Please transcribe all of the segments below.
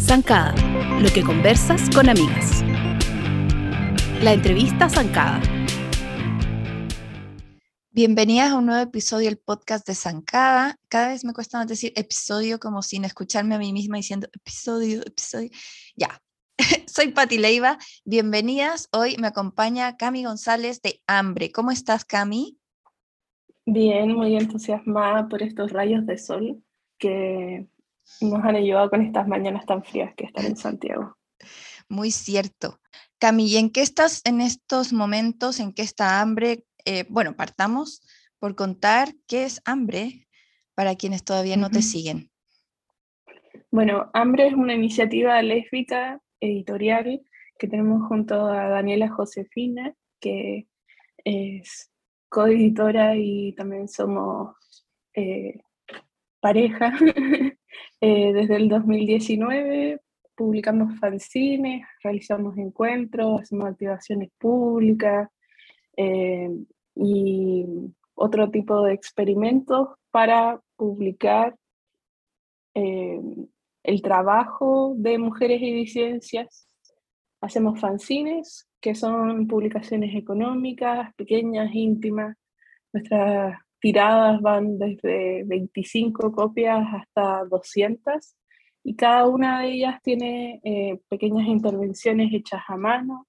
Zancada, lo que conversas con amigas. La entrevista Zancada. Bienvenidas a un nuevo episodio del podcast de Zancada. Cada vez me cuesta más decir episodio como sin escucharme a mí misma diciendo episodio, episodio. Ya. Soy Pati Leiva. Bienvenidas. Hoy me acompaña Cami González de Hambre. ¿Cómo estás, Cami? Bien, muy entusiasmada por estos rayos de sol que nos han ayudado con estas mañanas tan frías que están en Santiago. Muy cierto. Cami, ¿y en qué estás en estos momentos? ¿En qué está hambre? Eh, bueno, partamos por contar qué es hambre para quienes todavía no te siguen. Bueno, Hambre es una iniciativa lésbica editorial que tenemos junto a Daniela Josefina, que es coeditora y también somos eh, pareja. Eh, desde el 2019 publicamos fanzines, realizamos encuentros, hacemos activaciones públicas eh, y otro tipo de experimentos para publicar el trabajo de mujeres y disidencias. Hacemos fanzines, que son publicaciones económicas, pequeñas, íntimas. Nuestras tiradas van desde 25 copias hasta 200 y cada una de ellas tiene eh, pequeñas intervenciones hechas a mano.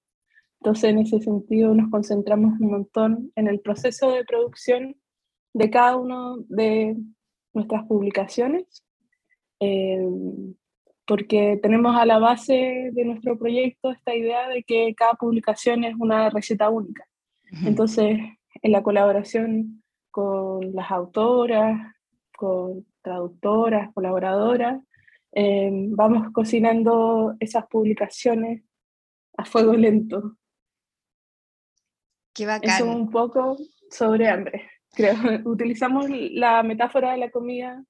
Entonces, en ese sentido, nos concentramos un montón en el proceso de producción de cada una de nuestras publicaciones, eh, porque tenemos a la base de nuestro proyecto esta idea de que cada publicación es una receta única. Entonces, en la colaboración con las autoras, con traductoras, colaboradoras. Em, vamos cocinando esas publicaciones a fuego lento. Qué bacán. Eso un poco sobre hambre, creo. Utilizamos la metáfora de la comida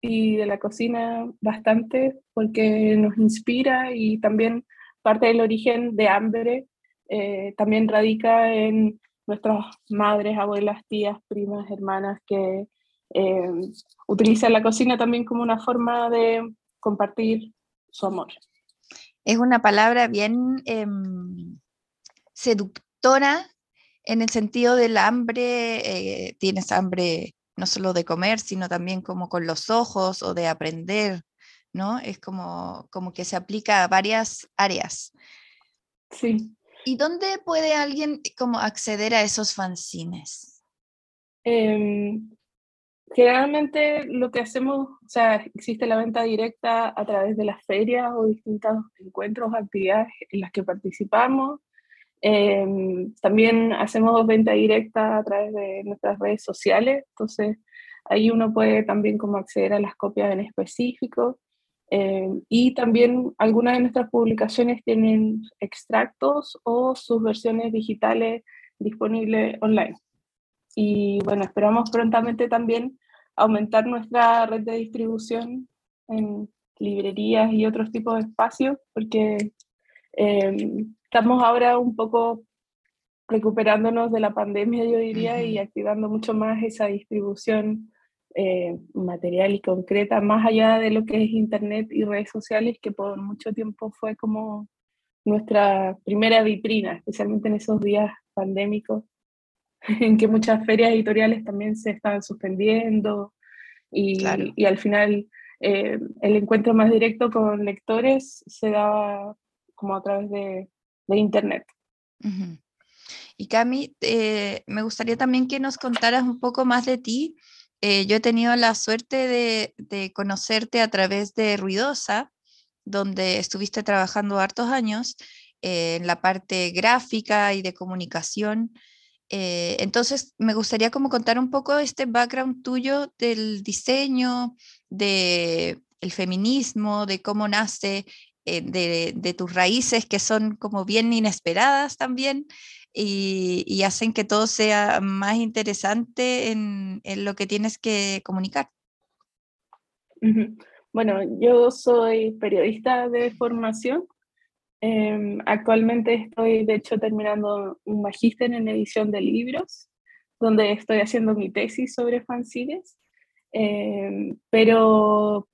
y de la cocina bastante porque nos inspira y también parte del origen de hambre eh, también radica en nuestras madres, abuelas, tías, primas, hermanas que eh, utilizan la cocina también como una forma de compartir su amor. Es una palabra bien em, seductora en el sentido del hambre, eh, tienes hambre no solo de comer, sino también como con los ojos o de aprender, ¿no? Es como, como que se aplica a varias áreas. Sí. ¿Y dónde puede alguien como acceder a esos fanzines? Em, generalmente lo que hacemos, o sea, existe la venta directa a través de las ferias o distintos encuentros, actividades en las que participamos. Em, también hacemos venta directa a través de nuestras redes sociales, entonces ahí uno puede también como acceder a las copias en específico. Eh, y también algunas de nuestras publicaciones tienen extractos o sus versiones digitales disponibles online. Y bueno, esperamos prontamente también aumentar nuestra red de distribución en librerías y otros tipos de espacios, porque eh, estamos ahora un poco recuperándonos de la pandemia, yo diría, y activando mucho más esa distribución eh, material y concreta, más allá de lo que es Internet y redes sociales, que por mucho tiempo fue como nuestra primera vitrina, especialmente en esos días pandémicos, en que muchas ferias editoriales también se estaban suspendiendo y, y al final eh, el encuentro más directo con lectores se daba como a través de, de Internet. Y Cami, eh, me gustaría también que nos contaras un poco más de ti. Eh, yo he tenido la suerte de, conocerte a través de Ruidosa, donde estuviste trabajando hartos años eh, en la parte gráfica y de comunicación. Entonces, me gustaría como contar un poco este background tuyo del diseño, del el feminismo, de cómo nace, de, de, tus raíces que son como bien inesperadas también, y, hacen que todo sea más interesante en, lo que tienes que comunicar. Bueno, yo soy periodista de formación. Em, actualmente estoy, de hecho, terminando un magíster en edición de libros. donde estoy haciendo mi tesis sobre fanzines, em, pero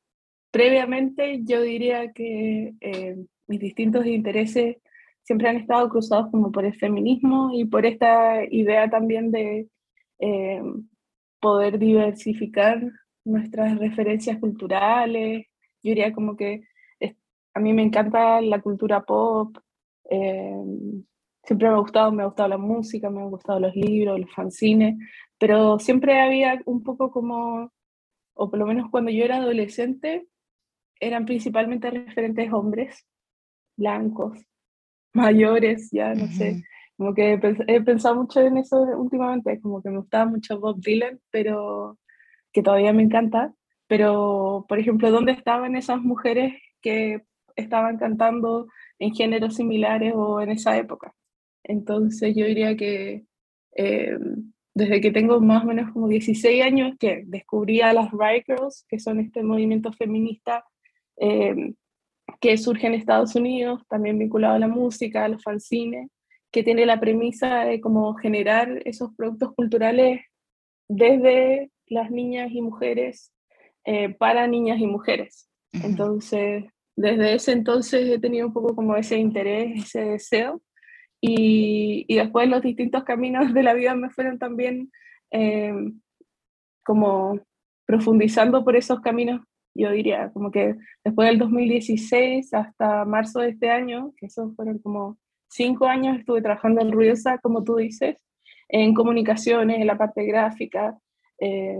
previamente yo diría que em, mis distintos intereses siempre han estado cruzados como por el feminismo y por esta idea también de em, poder diversificar nuestras referencias culturales. Yo diría como que a mí me encanta la cultura pop, siempre me ha gustado, me ha gustado la música, me han gustado los libros, los fanzines, pero siempre había un poco como, o por lo menos cuando yo era adolescente, eran principalmente referentes hombres, blancos, mayores, ya no sé. Como que he pensado mucho en eso últimamente, como que me gustaba mucho Bob Dylan, pero que todavía me encanta. Pero, por ejemplo, ¿dónde estaban esas mujeres que estaban cantando en géneros similares o en esa época? Entonces yo diría que eh, desde que tengo más o menos como 16 años que descubrí a las Riot Girls, que son este movimiento feminista eh, que surge en Estados Unidos, también vinculado a la música, a los fanzines, que tiene la premisa de cómo generar esos productos culturales desde las niñas y mujeres eh, para niñas y mujeres. Entonces, desde ese entonces he tenido un poco como ese interés, ese deseo y, y, después los distintos caminos de la vida me fueron también eh, como profundizando por esos caminos, yo diría, como que después del 2016 hasta marzo de este año, que esos fueron como cinco años, estuve trabajando en Ruidosa, como tú dices, en comunicaciones, en la parte gráfica, eh,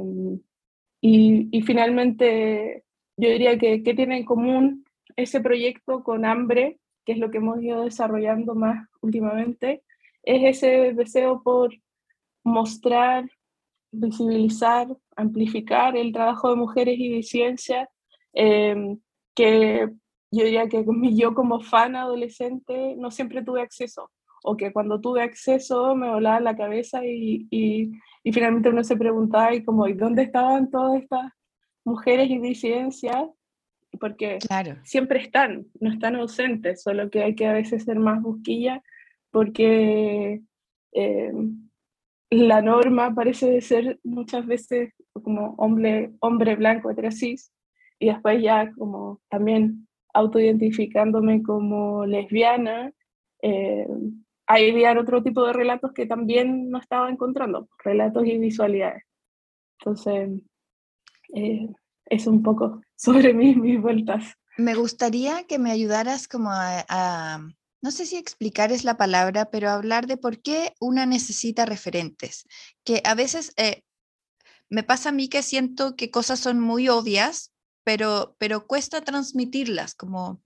y, y, finalmente yo diría que, ¿qué tiene en común ese proyecto con Hambre? que es lo que hemos ido desarrollando más últimamente, es ese deseo por mostrar, visibilizar, amplificar el trabajo de mujeres y disidencias, eh, que yo diría que yo como fan adolescente no siempre tuve acceso, o que cuando tuve acceso me volaba la cabeza y, y, y finalmente uno se preguntaba y como, ¿y dónde estaban todas estas mujeres y disidencias porque siempre están, no están ausentes, solo que hay que a veces ser más busquilla porque eh, la norma parece ser muchas veces como hombre, hombre blanco heterosis y después ya como también autoidentificándome como lesbiana, eh, ahí otro tipo de relatos que también no estaba encontrando, relatos y visualidades. Entonces, eh, es un poco sobre mí, mis vueltas. Me gustaría que me ayudaras como a, no sé si explicar es la palabra, pero hablar de por qué una necesita referentes, que a veces eh, me pasa a mí que siento que cosas son muy obvias, pero, pero cuesta transmitirlas, como,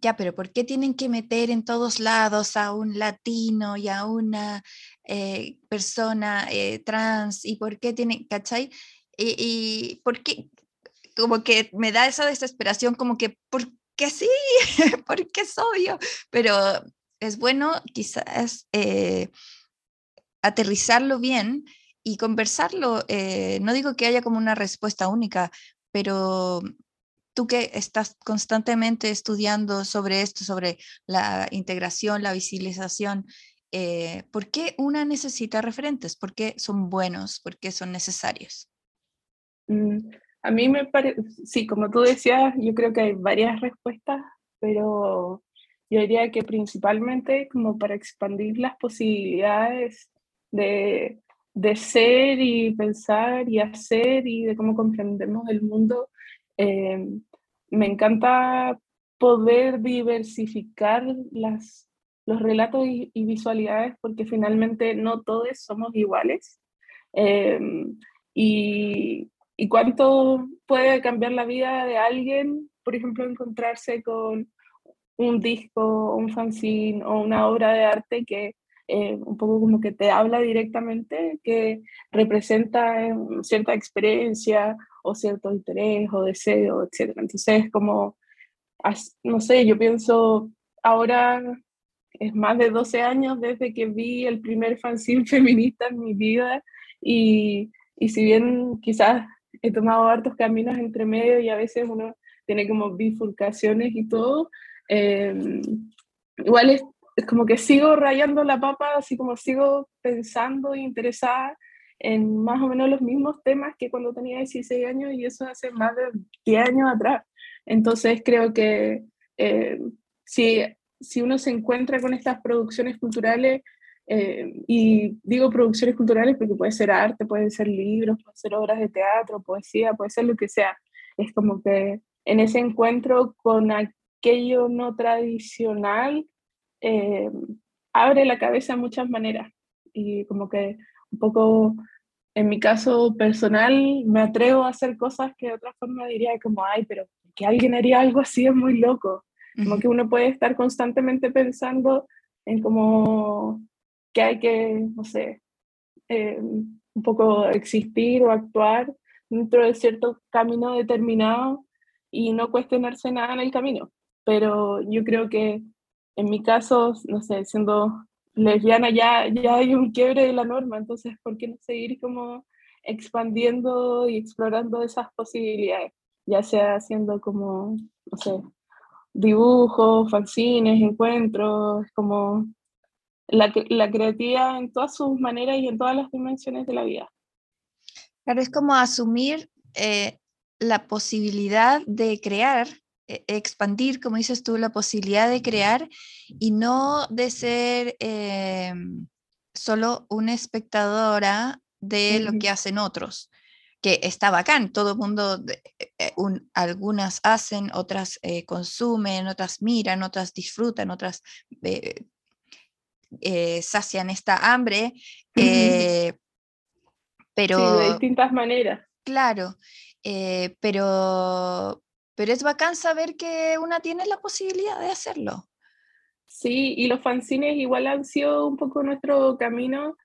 ya, pero ¿por qué tienen que meter en todos lados a un latino y a una eh, persona eh, trans? ¿Y por qué tienen, cachai? Y, y, por qué, como que me da esa desesperación, como que, ¿por qué sí? porque es obvio, pero es bueno quizás eh, aterrizarlo bien y conversarlo. Eh, no digo que haya como una respuesta única, pero tú que estás constantemente estudiando sobre esto, sobre la integración, la visibilización, eh, ¿por qué una necesita referentes? ¿Por qué son buenos? ¿Por qué son necesarios? Mm, a mí me parece, sí, como tú decías, yo creo que hay varias respuestas, pero yo diría que principalmente como para expandir las posibilidades de, de ser y pensar y hacer y de cómo comprendemos el mundo, eh, me encanta poder diversificar las, los relatos y, visualidades porque finalmente no todos somos iguales. Eh, y, y cuánto puede cambiar la vida de alguien, por ejemplo, encontrarse con un disco, un fanzine o una obra de arte que eh, un poco como que te habla directamente, que representa eh, cierta experiencia o cierto interés o deseo, etc. Entonces, como, no sé, yo pienso, ahora es más de 12 años desde que vi el primer fanzine feminista en mi vida y, y si bien quizás he tomado hartos caminos entre medio y a veces uno tiene como bifurcaciones y todo. Em, igual es, como que sigo rayando la papa, así como sigo pensando e interesada en más o menos los mismos temas que cuando tenía 16 años y eso hace más de 10 años atrás. Entonces creo que eh, si, si uno se encuentra con estas producciones culturales, eh, y digo producciones culturales porque puede ser arte, puede ser libros, puede ser obras de teatro, poesía, puede ser lo que sea. Es como que en ese encuentro con aquello no tradicional, eh, abre la cabeza de muchas maneras. Y como que un poco, en mi caso personal, me atrevo a hacer cosas que de otra forma diría como, ay, pero que alguien haría algo así es muy loco. Como que uno puede estar constantemente pensando en cómo que hay que, no sé, eh, un poco existir o actuar dentro de cierto camino determinado y no cuestionarse nada en el camino. Pero yo creo que en mi caso, no sé, siendo lesbiana ya, ya hay un quiebre de la norma, entonces, ¿por qué no seguir como expandiendo y explorando esas posibilidades? Ya sea haciendo como, no sé, dibujos, fanzines, encuentros, como la, la creatividad en todas sus maneras y en todas las dimensiones de la vida. Claro, es como asumir eh, la posibilidad de crear, eh, expandir, como dices tú, la posibilidad de crear y no de ser eh, solo una espectadora de lo que hacen otros, que está bacán, todo el mundo, algunas hacen, otras consumen, otras miran, otras disfrutan, otras sacian esta hambre, pero... de distintas maneras. Claro, eh, pero, pero es bacán saber que una tiene la posibilidad de hacerlo. Sí, y los fanzines igual han sido un poco nuestro camino,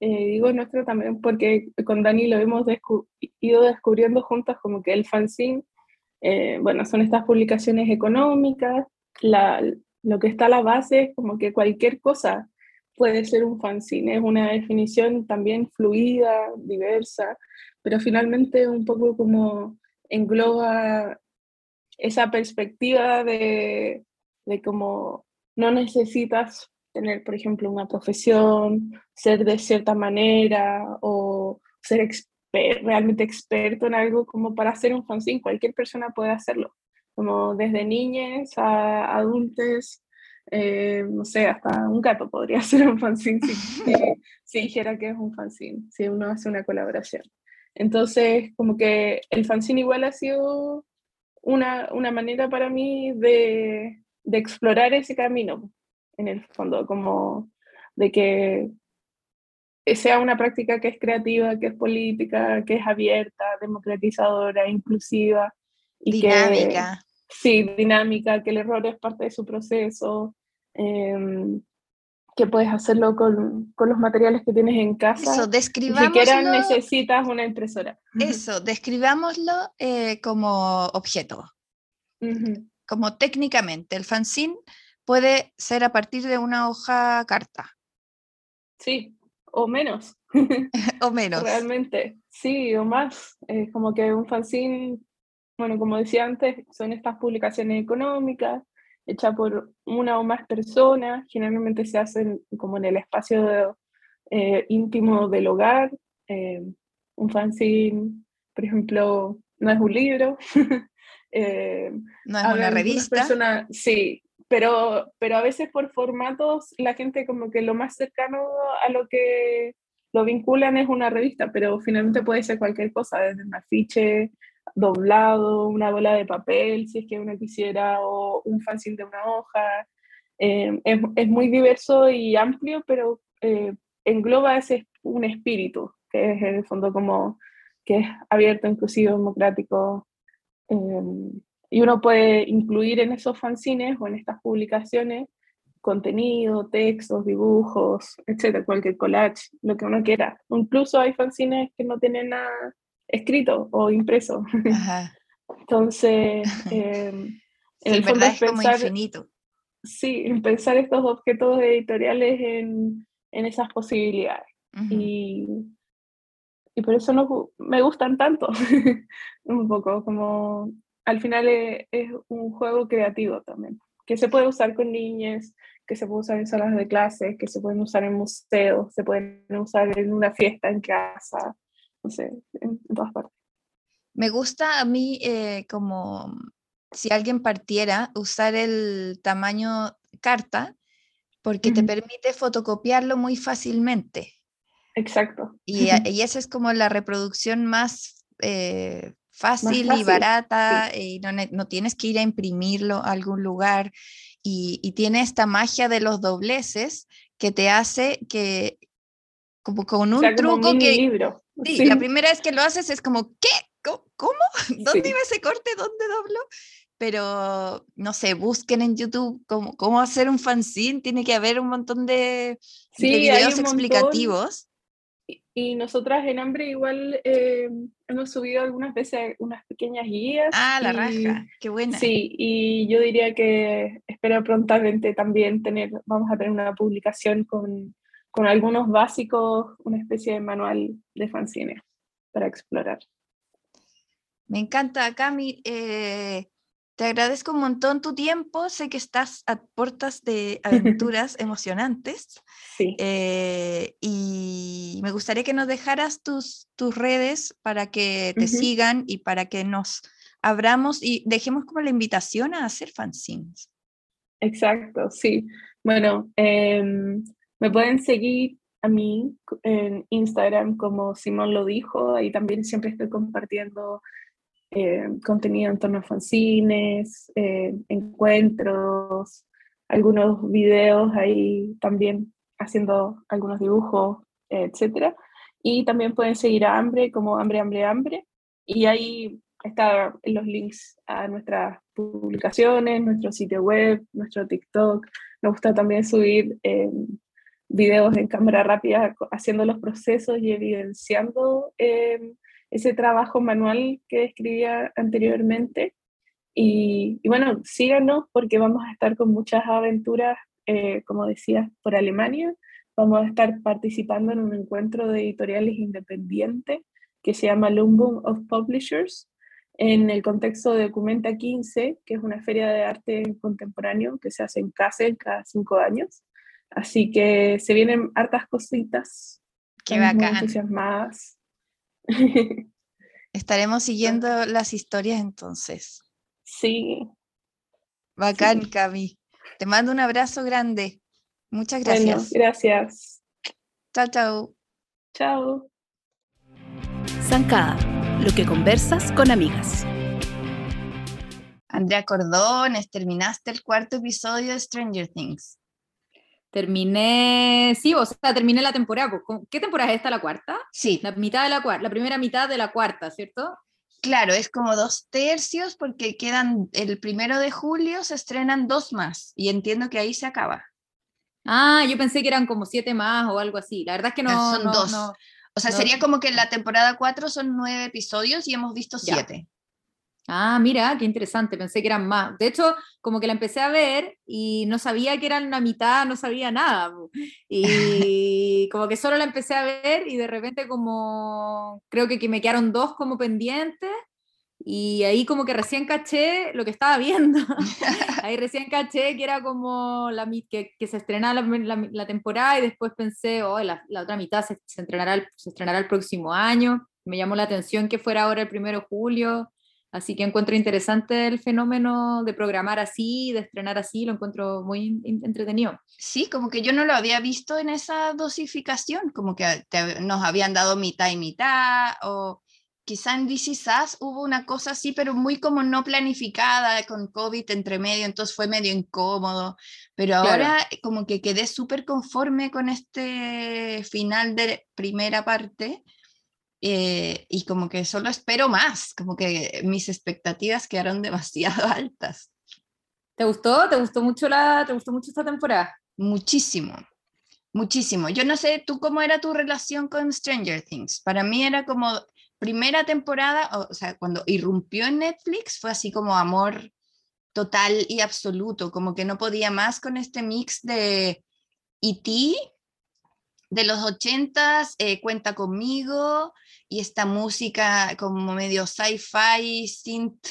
eh, digo nuestro también porque con Dani lo hemos ido descubriendo juntas como que el fanzine, eh, bueno, son estas publicaciones económicas, la, lo que está a la base es como que cualquier cosa puede ser un fanzine, es una definición también fluida, diversa, pero finalmente un poco como engloba esa perspectiva de, de cómo no necesitas tener, por ejemplo, una profesión, ser de cierta manera o ser realmente experto en algo como para hacer un fanzine. Cualquier persona puede hacerlo, como desde niñas a adultos eh, no sé, hasta un gato podría ser un fanzine si, dijera que es un fanzine, si uno hace una colaboración. Entonces, como que el fanzine igual ha sido una, una manera para mí de, de, explorar ese camino, en el fondo, como de que sea una práctica que es creativa, que es política, que es abierta, democratizadora, inclusiva. Y dinámica. Sí, dinámica, que el error es parte de su proceso, em, que puedes hacerlo con, con, los materiales que tienes en casa. Eso, describámoslo. Ni siquiera necesitas una impresora. Eso, describámoslo eh, como objeto. Como técnicamente, el fanzine puede ser a partir de una hoja carta. Sí, o menos. o menos. Realmente, sí, o más. Es como que un fanzine bueno, como decía antes, son estas publicaciones económicas hechas por una o más personas, generalmente se hacen como en el espacio eh, íntimo del hogar. Eh, un fanzine, por ejemplo, no es un libro. Eh, no es una revista. sí, pero, pero a veces por formatos la gente como que lo más cercano a lo que lo vinculan es una revista, pero finalmente puede ser cualquier cosa, desde un afiche doblado, una bola de papel, si es que uno quisiera, o un fanzine de una hoja. Eh, es, es, muy diverso y amplio, pero eh, engloba ese un espíritu, que es en el fondo como que es abierto, inclusivo, democrático. Eh, y uno puede incluir en esos fanzines o en estas publicaciones contenido, textos, dibujos, etcétera, cualquier collage, lo que uno quiera. Incluso hay fanzines que no tienen nada escrito o impreso. Entonces, em, en el fondo es, pensar, infinito. Sí, pensar estos objetos editoriales en, en esas posibilidades. y, y, por eso no, me gustan tanto, un poco, como al final es, es, un juego creativo también, que se puede usar con niñas, que se pueden usar en salas de clases, que se pueden usar en museos, se pueden usar en una fiesta en casa, no sé, en, todas partes. Me gusta a mí eh, como si alguien partiera, usar el tamaño carta, porque te permite fotocopiarlo muy fácilmente. Exacto. Y, y esa es como la reproducción más eh, fácil, y barata, y no, no, tienes que ir a imprimirlo a algún lugar. Y, y, tiene esta magia de los dobleces que te hace que, como con un truco que... Libro. Sí, la primera vez que lo haces es como, ¿qué? ¿Cómo? ¿Dónde iba ese corte? ¿Dónde doblo? Pero, no sé, busquen en YouTube cómo, cómo hacer un fanzine. Tiene que haber un montón de, videos explicativos. Y nosotras en Hambre igual eh, hemos subido algunas veces unas pequeñas guías. Ah, la raja, qué buena. Sí, y yo diría que espero prontamente también tener, vamos a tener una publicación con, con algunos básicos, una especie de manual de fanzine para explorar. Me encanta, Cami. Eh, te agradezco un montón tu tiempo. Sé que estás a puertas de aventuras emocionantes. Sí. Eh, y me gustaría que nos dejaras tus, tus redes para que te sigan y para que nos abramos y dejemos como la invitación a hacer fanzines. Exacto, sí. Bueno, em, me pueden seguir a mí en Instagram como Simón lo dijo. Ahí también siempre estoy compartiendo eh, contenido en torno a fanzines, eh, encuentros, algunos videos ahí también haciendo algunos dibujos, etc. Y también pueden seguir a Hambre como Hambre, Hambre, Hambre. Y ahí están los links a nuestras publicaciones, nuestro sitio web, nuestro TikTok. Nos gusta también subir eh, videos en cámara rápida haciendo los procesos y evidenciando ese trabajo manual que describía anteriormente. Y, bueno, síganos porque vamos a estar con muchas aventuras, eh, como decías, por Alemania. Vamos a estar participando en un encuentro de editoriales independientes que se llama Lumbum of Publishers, en el contexto de Documenta 15, que es una feria de arte contemporáneo que se hace en Kassel cada cinco años. Así que se vienen hartas cositas. Qué bacán. entusiasmadas. Estaremos siguiendo las historias entonces. Sí. Bacán, Cami. Te mando un abrazo grande. Muchas gracias. gracias. Chao, chao. Chao. Zancada, lo que conversas con amigas. Andrea Cordones, terminaste el cuarto episodio de Stranger Things. Terminé, sí, o sea, terminé la temporada. ¿Qué temporada es esta, la cuarta? Sí. La mitad de la cuarta, la primera mitad de la cuarta, ¿cierto? Claro, es como dos tercios porque quedan el primero de julio, se estrenan dos más y entiendo que ahí se acaba. Ah, yo pensé que eran como siete más o algo así. La verdad es que no. Son dos. o sea, sería como que en la temporada cuatro son nueve episodios y hemos visto siete. Ah, mira, qué interesante, pensé que eran más. De hecho, como que la empecé a ver y no sabía que eran una mitad, no sabía nada. Y como que solo la empecé a ver y de repente como, creo que, que me quedaron dos como pendientes y ahí como que recién caché lo que estaba viendo. ahí recién caché que era como la, que, que se estrenaba la, la, temporada y después pensé, oh, la, la otra mitad se, se, estrenará se estrenará el próximo año. Me llamó la atención que fuera ahora el primero de julio Así que encuentro interesante el fenómeno de programar así, de estrenar así, lo encuentro muy entretenido. Sí, como que yo no lo había visto en esa dosificación, como que nos habían dado mitad y mitad, o quizá en DC SAS hubo una cosa así, pero muy como no planificada, con COVID entre medio, entonces fue medio incómodo, pero ahora como que quedé súper conforme con este final de primera parte eh, y como que solo espero más, como que mis expectativas quedaron demasiado altas. ¿Te gustó? ¿Te gustó mucho, la, te gustó mucho esta temporada? Muchísimo, muchísimo. Yo no sé, ¿tú cómo era tu relación con Stranger Things? Para mí era como primera temporada, o, sea, cuando irrumpió en Netflix fue así como amor total y absoluto, como que no podía más con este mix de E.T., de los ochentas, eh, Cuenta conmigo, y esta música como medio sci-fi, synth,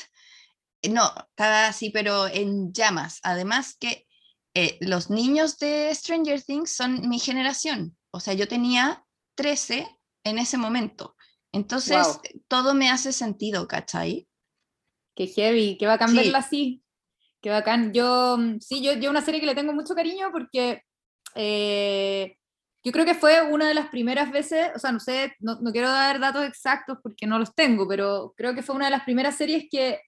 no, estaba así, pero en llamas. Además que eh, los niños de Stranger Things son mi generación. O sea, yo tenía 13 en ese momento. Entonces, Wow. todo me hace sentido, ¿cachai? Qué heavy, qué bacán Sí. verla así. Qué bacán. Yo, mm, sí, yo, yo una serie que le tengo mucho cariño porque eh, yo creo que fue una de las primeras veces, o sea, no sé, no, no quiero dar datos exactos porque no los tengo, pero creo que fue una de las primeras series que,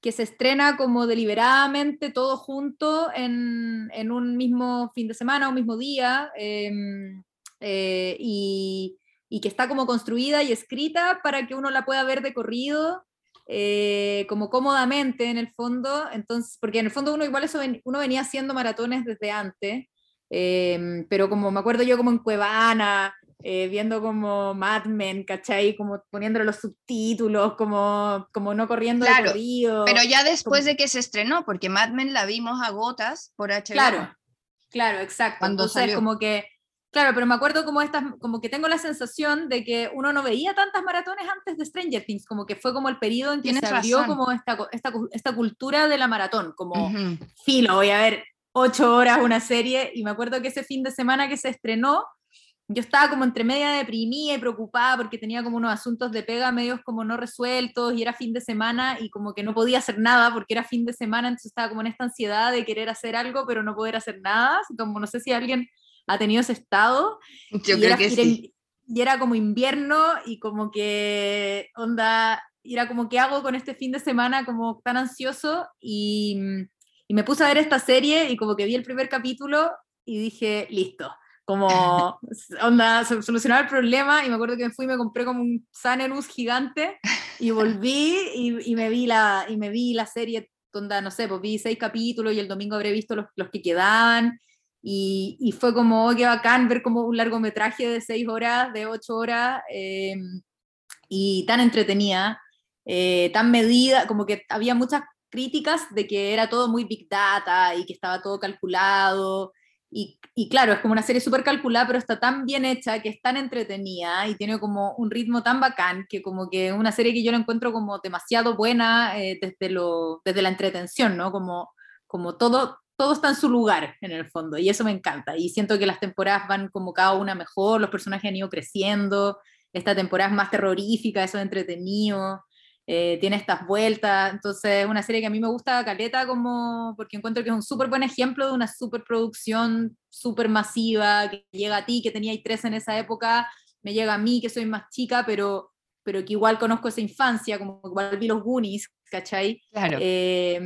que se estrena como deliberadamente todo junto en, en un mismo fin de semana, un mismo día, em, eh, y, y que está como construida y escrita para que uno la pueda ver de corrido eh, como cómodamente en el fondo, entonces, porque en el fondo uno igual eso ven- uno venía haciendo maratones desde antes, eh, pero como me acuerdo yo como en Cuevana, eh, viendo como Mad Men, ¿cachai? Como poniéndole los subtítulos, como, como no corriendo Claro, de corrido. Pero ya después como- de que se estrenó, porque Mad Men la vimos a gotas por HBO. Claro, claro, exacto. Cuando Entonces, salió. como que, claro, pero me acuerdo como estas, como que tengo la sensación de que uno no veía tantas maratones antes de Stranger Things, como que fue como el periodo en que Tienes se abrió razón. como esta, esta, esta cultura de la maratón, como Ujú. filo, voy a ver ocho horas una serie, y me acuerdo que ese fin de semana que se estrenó, yo estaba como entre media deprimida y preocupada porque tenía como unos asuntos de pega medios como no resueltos y era fin de semana y como que no podía hacer nada porque era fin de semana, entonces estaba como en esta ansiedad de querer hacer algo pero no poder hacer nada, como no sé si alguien ha tenido ese estado. Yo y creo era, que sí. y era como invierno y como que onda, y era como que hago con este fin de semana como tan ansioso y, y me puse a ver esta serie y como que vi el primer capítulo y dije, listo, como onda, sol- solucionaba el problema y me acuerdo que me fui y me compré como un Sanenus gigante y volví y, y me vi la, y me vi la serie, onda, no sé, pues vi seis capítulos y el domingo habré visto los, los que quedaban. Y, y fue como, oh, qué bacán ver como un largometraje de seis horas, de ocho horas, eh, y tan entretenida, eh, tan medida, como que había muchas críticas de que era todo muy big data y que estaba todo calculado. Y, claro, es como una serie súper calculada, pero está tan bien hecha, que es tan entretenida y tiene como un ritmo tan bacán, que como que es una serie que yo la encuentro como demasiado buena eh, desde, lo, desde la entretención, ¿no? Como, como todo, todo está en su lugar en el fondo y eso me encanta y siento que las temporadas van como cada una mejor, los personajes han ido creciendo, esta temporada es más terrorífica, eso es entretenido, eh, tiene estas vueltas, entonces es una serie que a mí me gusta caleta como porque encuentro que es un súper buen ejemplo de una súper producción súper masiva que llega a ti, que tenía tres en esa época, me llega a mí que soy más chica, pero pero que igual conozco esa infancia, como que igual vi los Goonies, ¿cachai? Claro. Eh,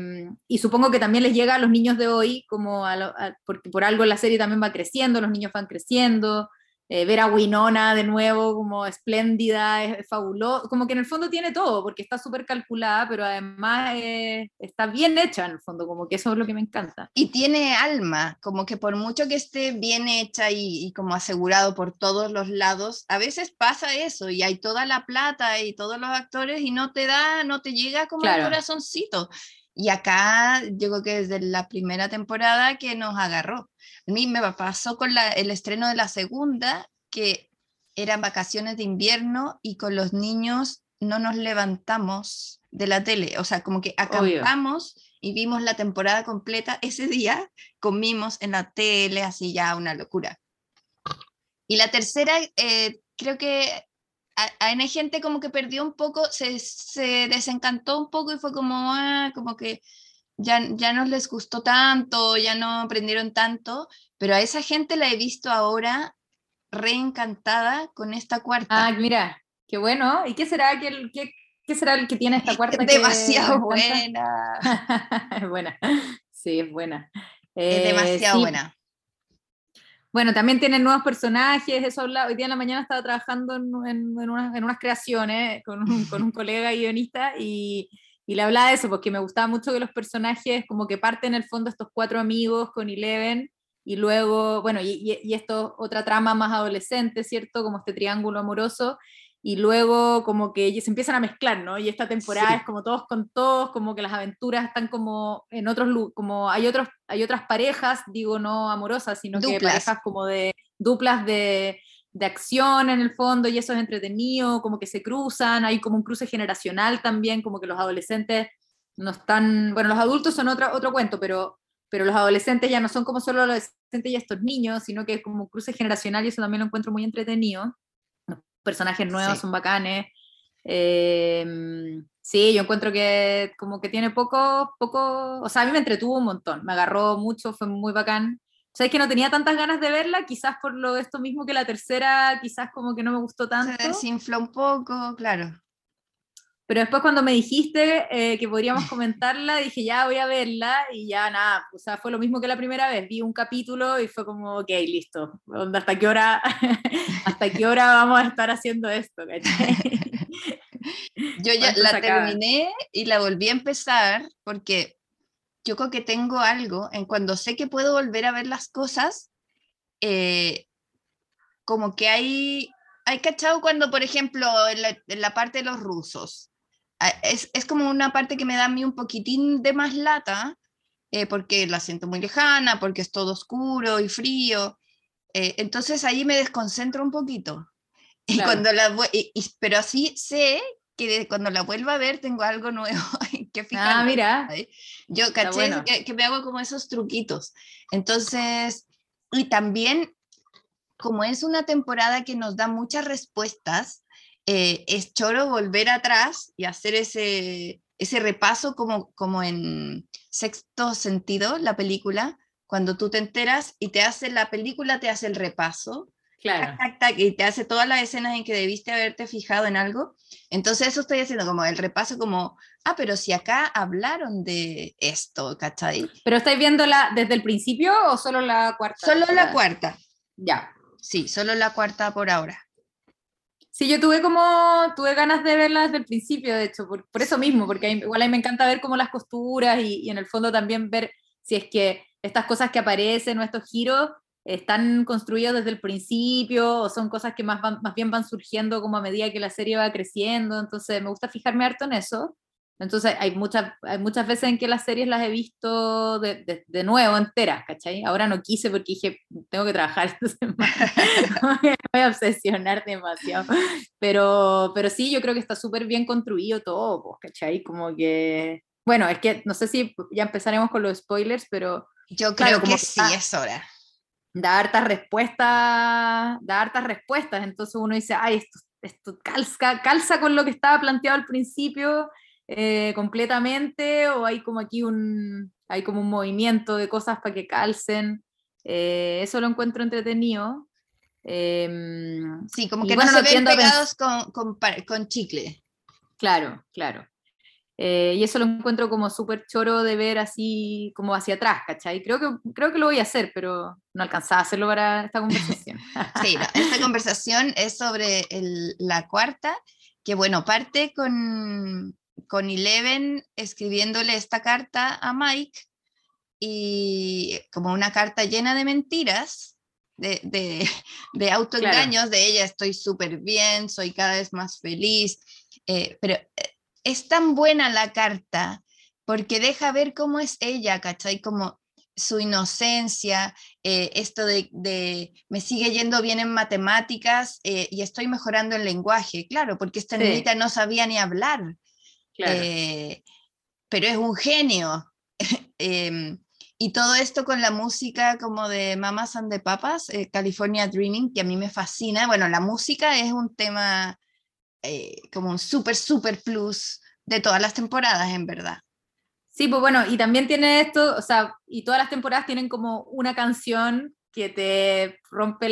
y supongo que también les llega a los niños de hoy, como a lo- a- porque por algo la serie también va creciendo, los niños van creciendo. Eh, ver a Winona de nuevo como espléndida, es, es fabuloso, como que en el fondo tiene todo, porque está súper calculada, pero además eh, está bien hecha en el fondo, como que eso es lo que me encanta. Y tiene alma, como que por mucho que esté bien hecha y, y como asegurado por todos los lados, a veces pasa eso y hay toda la plata y todos los actores y no te da, no te llega como Claro. el corazoncito. Y acá yo creo que desde la primera temporada que nos agarró. A mí me pasó con la- el estreno de la segunda, que eran vacaciones de invierno y con los niños no nos levantamos de la tele. O sea, como que Obvio. acampamos y vimos la temporada completa ese día, comimos en la tele, así ya una locura. Y la tercera, eh, creo que a- a- hay gente como que perdió un poco, se, se desencantó un poco y fue como, ah, como que ya, ya no les gustó tanto, ya no aprendieron tanto, pero a esa gente la he visto ahora reencantada con esta cuarta. Ah, mira, qué bueno. ¿Y qué será, que el, qué, qué será el que tiene esta cuarta? Es que demasiado encanta? buena, es buena, sí, es buena. es Eh, demasiado sí, buena. Bueno, también tienen nuevos personajes, eso hablaba, hoy día en la mañana estaba trabajando en, en- en unas, en unas creaciones con un, con un colega guionista y, y le hablaba de eso, porque me gustaba mucho que los personajes como que parten en el fondo estos cuatro amigos con Eleven y luego, bueno, y, y, y esto otra trama más adolescente, ¿cierto? Como este triángulo amoroso y luego como que se empiezan a mezclar, ¿no? Y esta temporada Sí. es como todos con todos, como que las aventuras están como en otros, como hay otros, hay otras parejas, digo, no amorosas, sino que Duplas. parejas como de duplas de, de acción en el fondo, y eso es entretenido, como que se cruzan, hay como un cruce generacional también, como que los adolescentes no están, bueno, los adultos son otra, otro cuento, pero, pero los adolescentes ya no son como solo los adolescentes y estos niños, sino que es como cruce generacional y eso también lo encuentro muy entretenido. Personajes nuevos son bacanes. Em, sí, yo encuentro que como que tiene poco, poco, o sea, a mí me entretuvo un montón, me agarró mucho, fue muy bacán. Sabes que no tenía tantas ganas de verla, quizás por lo esto mismo que la tercera, quizás como que no me gustó tanto. Se desinfló un poco, claro. Pero después cuando me dijiste eh, que podríamos comentarla, dije, ya voy a verla y ya nada, o sea, fue lo mismo que la primera vez, vi un capítulo y fue como, ok, listo, ¿hasta qué hora, hasta qué hora vamos a estar haciendo esto? Yo ya la terminé y la volví a empezar porque yo creo que tengo algo en cuando sé que puedo volver a ver las cosas, eh, como que hay, hay cachado cuando, por ejemplo, en la, parte de los rusos, es, es, como una parte que me da a mí un poquitín de más lata, eh, porque la siento muy lejana, porque es todo oscuro y frío. Eh, entonces ahí me desconcentro un poquito. Y cuando la, pero así sé que cuando la vuelva a ver tengo algo nuevo que fijarme. Ah, mira. Yo caché que, me hago como esos truquitos. Entonces, y también, como es una temporada que nos da muchas respuestas, eh, es choro volver atrás y hacer ese, ese repaso como, como en sexto sentido, la película, cuando tú te enteras y te hace la película, te hace el repaso Claro. y te hace todas las escenas en que debiste haberte fijado en algo. Entonces eso estoy haciendo como el repaso como, ah, pero si acá hablaron de esto, ¿cachai? ¿Pero estáis viéndola desde el principio o solo la cuarta? Solo la cuarta. Ya. Sí, solo la cuarta por ahora. Sí, yo tuve como, tuve ganas de verla desde el principio, de hecho, por, por eso mismo, porque igual a mí me encanta ver como las costuras y, en el fondo también ver si es que estas cosas que aparecen o estos giros están construidos desde el principio o son cosas que más, más bien van surgiendo como a medida que la serie va creciendo, entonces me gusta fijarme harto en eso. Entonces hay muchas, hay muchas veces en que las series las he visto de, de, nuevo, enteras, ¿cachai? Ahora no quise porque dije, tengo que trabajar esta semana, me voy a obsesionar demasiado. Pero, pero sí, yo creo que está súper bien construido todo, pues, ¿cachai? Como que, bueno, es que no sé si ya empezaremos con los spoilers, pero... Yo creo que sí, es hora da hartas respuestas, da hartas respuestas, entonces uno dice, ay, esto, esto calza, calza con lo que estaba planteado al principio eh, completamente, o hay como aquí un, hay como un movimiento de cosas para que calcen, eh, eso lo encuentro entretenido. Em, sí, como que no se ven pegados con, con, con chicle. Claro, claro. Eh, y eso lo encuentro como súper choro de ver así como hacia atrás, ¿cachai? Creo que, creo que lo voy a hacer, pero no alcanzaba a hacerlo para esta conversación. sí, esta conversación es sobre el, la cuarta, que bueno, parte con, con Eleven escribiéndole esta carta a Mike y como una carta llena de mentiras, de, de, de autoengaños, de ella estoy súper bien, soy cada vez más feliz, eh, pero eh, es tan buena la carta porque deja ver cómo es ella, ¿cachai? Como su inocencia, eh, esto de, me sigue yendo bien en matemáticas eh, y estoy mejorando el lenguaje, claro, porque esta niñita no sabía ni hablar, eh, pero es un genio. Em, y todo esto con la música como de Mamas and the Papas, California Dreaming, que a mí me fascina. Bueno, la música es un tema eh, como un súper, súper plus de todas las temporadas, en verdad. Sí, pues bueno, y también tiene esto, o sea, y todas las temporadas tienen como una canción que te rompe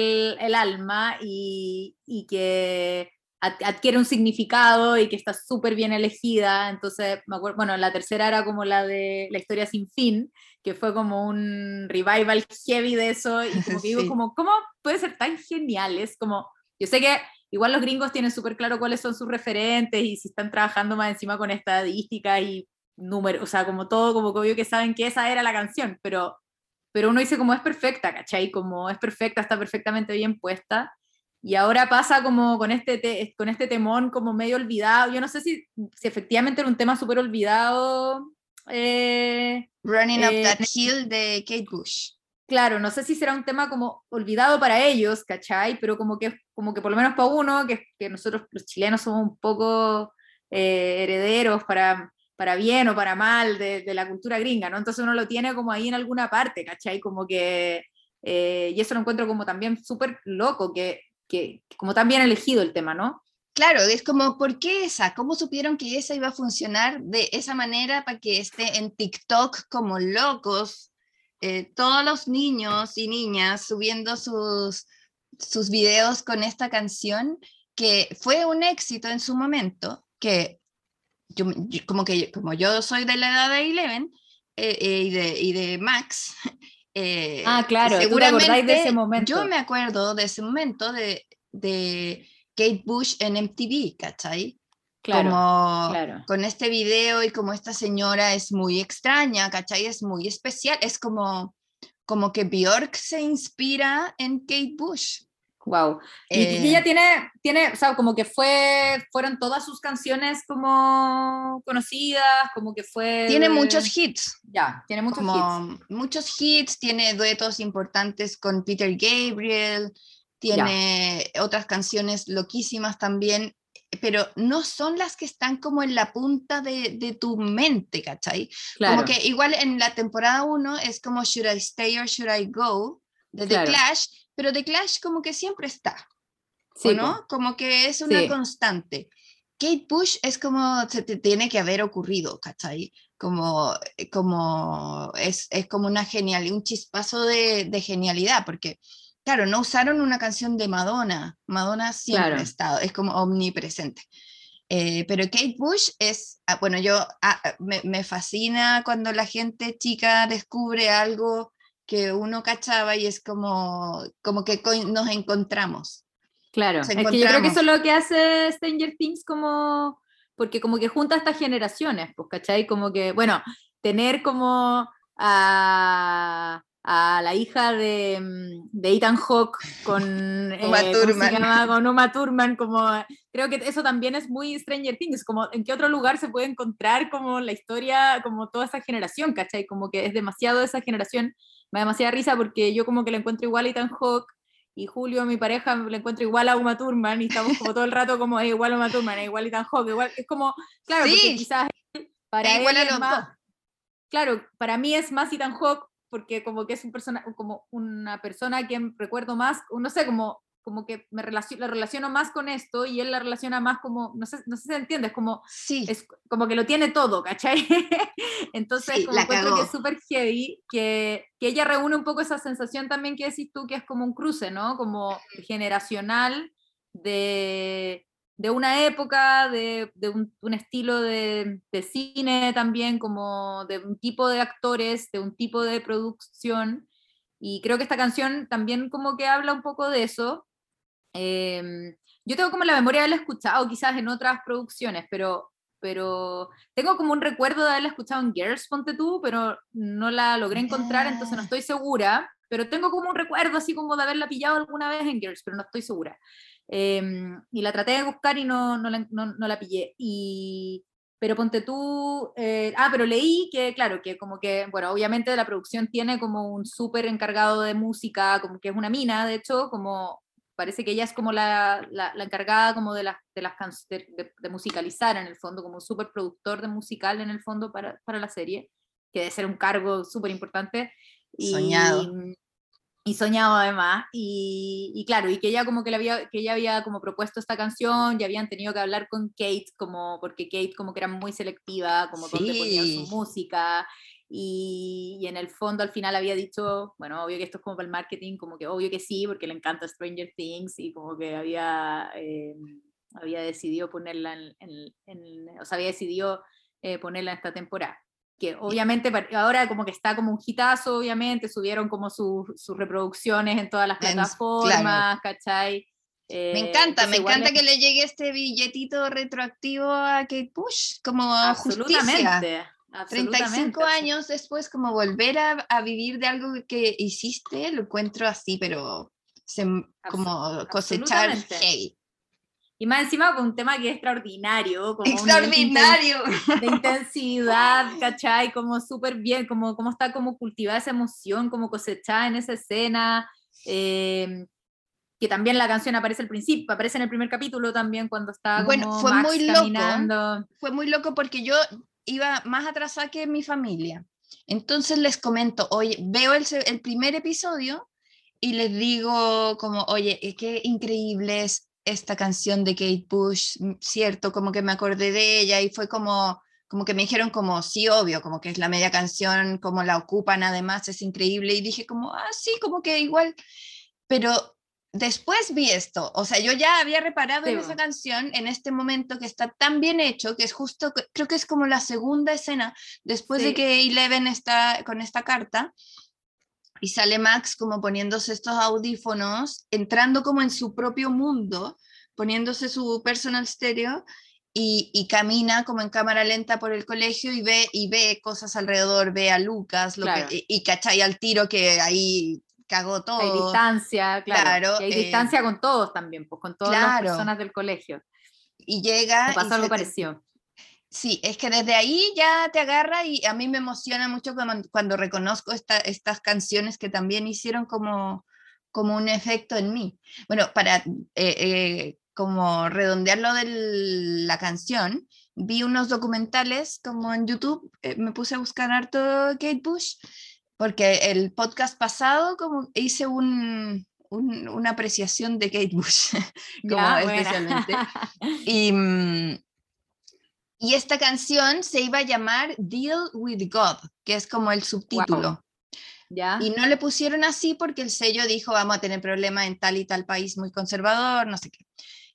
el, alma y, y, que adquiere un significado y que está súper bien elegida. Entonces, me acuerdo, bueno, la tercera era como la de La historia sin fin, que fue como un revival heavy de eso, y como que digo, como, ¿cómo puede ser tan genial? Es como, yo sé que igual los gringos tienen súper claro cuáles son sus referentes y si están trabajando más encima con estadísticas y números, o sea, como todo, como que obvio que saben que esa era la canción, pero, pero uno dice como es perfecta, ¿cachai? Como es perfecta, está perfectamente bien puesta. Y ahora pasa como con este, con este temón como medio olvidado. Yo no sé si, si efectivamente era un tema súper olvidado. Eh, Running Up eh, That Hill de Kate Bush claro, no sé si será un tema como olvidado para ellos, ¿cachai? Pero como que, como que por lo menos para uno, que, que nosotros los chilenos somos un poco eh, herederos para para bien o para mal de, de, la cultura gringa, ¿no? Entonces uno lo tiene como ahí en alguna parte, ¿cachai? Como que, eh, y eso lo encuentro como también súper loco, que, que, como tan bien elegido el tema, ¿no? Claro, es como, ¿por qué esa? ¿Cómo supieron que esa iba a funcionar de esa manera para que esté en TikTok como locos? Eh, todos los niños y niñas subiendo sus, sus videos con esta canción, que fue un éxito en su momento, que yo, como que como yo soy de la edad de Eleven eh, eh, y, de, y, de, Max, ah, claro, seguramente de ese momento. yo me acuerdo de ese momento de, de Kate Bush en MTV, ¿cachai? Claro, como claro. con este video y como esta señora es muy extraña, ¿cachai? Es muy especial, es como, como que Bjork se inspira en Kate Bush. Wow. Y, Eh, y ella tiene, tiene, o sea, como que fue, fueron todas sus canciones como conocidas, como que fue... Tiene muchos hits, Ya, tiene muchos hits. como muchos hits, tiene duetos importantes con Peter Gabriel, tiene otras canciones loquísimas también, pero no son las que están como en la punta de, de tu mente, ¿cachai? Claro. Como que igual en la temporada 1 es como Should I Stay or Should I Go de The Claro. Clash, pero The Clash como que siempre está, Sí, ¿o po. ¿no? Como que es una Sí. constante. Kate Bush es como se te tiene que haber ocurrido, ¿cachai? Como, eh, como es, es como una genial, un chispazo de, de genialidad, porque claro, no usaron una canción de Madonna, Madonna siempre Claro. ha estado, es como omnipresente. Eh, pero Kate Bush es, ah, bueno, yo ah, ah, me, me fascina cuando la gente chica descubre algo que uno cachaba y es como, como que nos encontramos. Claro, Nos es que yo creo que encontramos. eso es lo que hace Stranger Things como, porque como que junta estas generaciones, pues, ¿cachai? Como que, bueno, tener como a, a la hija de, mm, de Ethan Hawke con, eh, Uma ¿cómo se Thurman. llama? con Uma Thurman, como, creo que eso también es muy Stranger Things, como en qué otro lugar se puede encontrar como la historia, como toda esa generación, ¿cachai? Como que es demasiado esa generación, me da demasiada risa porque yo como que la encuentro igual a Ethan Hawke, y Julio, mi pareja, le encuentro igual a Uma Thurman y estamos como todo el rato como es igual a Uma Thurman, es igual a Ethan Hawke, igual, es como, claro, porque quizás para igual él a los más, claro, para mí es más Ethan Hawke porque como que es un persona, como una persona que recuerdo más, no sé, como, como que me relaciono, lo relaciono más con esto y él la relaciona más como, no sé, no sé si se entiende, es como, Sí, es como que lo tiene todo, ¿cachai? Entonces, Sí, como la encuentro que cagó. es súper heavy, que, que ella reúne un poco esa sensación también que decís tú, que es como un cruce, ¿no? Como generacional de, de una época, de, de un, un estilo de, de cine también, como de un tipo de actores, de un tipo de producción. Y creo que esta canción también como que habla un poco de eso. Em, yo tengo como la memoria de haberla escuchado quizás en otras producciones, pero, pero tengo como un recuerdo de haberla escuchado en Girls, ponte tú, pero no la logré encontrar, entonces no estoy segura, pero tengo como un recuerdo así como de haberla pillado alguna vez en Girls, pero no estoy segura. Em, y la traté de buscar y no, no, la, no, no la pillé. Y, pero ponte tú, eh, ah, pero leí que, claro, que como que, bueno, obviamente la producción tiene como un súper encargado de música, como que es una mina, de hecho, como parece que ella es como la, la, la encargada como de las, de, las can- de, de- de musicalizar en el fondo, como un súper productor de musical en el fondo para, para la serie, que debe ser un cargo súper importante. Soñado. Y soñado además, y, y claro, y que ella como que, le había, que ella había como propuesto esta canción, y habían tenido que hablar con Kate, como, porque Kate como que era muy selectiva, como donde ponían Sí. su música, y, y en el fondo al final había dicho, bueno, obvio que esto es como para el marketing, como que obvio que sí, porque le encanta Stranger Things, y como que había, eh, había decidido ponerla en, en- en- o sea, había decidido eh, ponerla en esta temporada que obviamente ahora como que está como un hitazo, obviamente, subieron como sus sus reproducciones en todas las plataformas, ¿cachai? Me Eh, encanta, me entonces igual encanta es- que le llegue este billetito retroactivo a Kate Bush, como justicia. Absolutamente. 35 absolutamente, años después, como volver a, a vivir de algo que hiciste, lo encuentro así, pero sem- como cosechar absolutamente. Y más encima con un tema que es extraordinario. Como Extraordinario. de intensidad, ¿cachai? Como súper bien, como, como está como cultivada esa emoción, como cosechada en esa escena. eh, que también la canción aparece al principio, aparece en el primer capítulo también cuando está Bueno, como fue Max muy loco. caminando. Fue muy loco porque yo iba más atrasada que mi familia. Entonces les comento, oye, veo el, el primer episodio y les digo como, oye, qué increíble es esta canción de Kate Bush, mm, cierto, como que me acordé de ella y fue como, como que me dijeron como, sí, obvio, como que es la media canción, como la ocupan además, es increíble y dije como, ah, sí, como que igual, pero después vi esto, o sea, yo ya había reparado en esa canción en este momento que está tan bien hecho, que es justo, creo que es como la segunda escena después de que Eleven está con esta carta y sale Max como poniéndose estos audífonos, entrando como en su propio mundo, poniéndose su personal stereo y, camina como en cámara lenta por el colegio y ve, y ve cosas alrededor, ve a Lucas lo y, y cachai al tiro que ahí cagó todo. Hay distancia, claro. hay distancia eh, con todos también, pues con todas las personas del colegio. Y llega... Me pasó algo parecido. Sí, es que desde ahí ya te agarra y a mí me emociona mucho cuando, reconozco estas canciones que también hicieron como, como un efecto en mí. Bueno, para eh, eh, como redondear lo de la canción, vi unos documentales como en YouTube, me puse a buscar harto Kate Bush porque el podcast pasado como hice un, una apreciación de Kate Bush, como especialmente. Y, mm, y, esta canción se iba a llamar Deal with God, que es como el subtítulo. ¿Ya? Y no le pusieron así porque el sello dijo, vamos a tener problemas en tal y tal país muy conservador, no sé qué.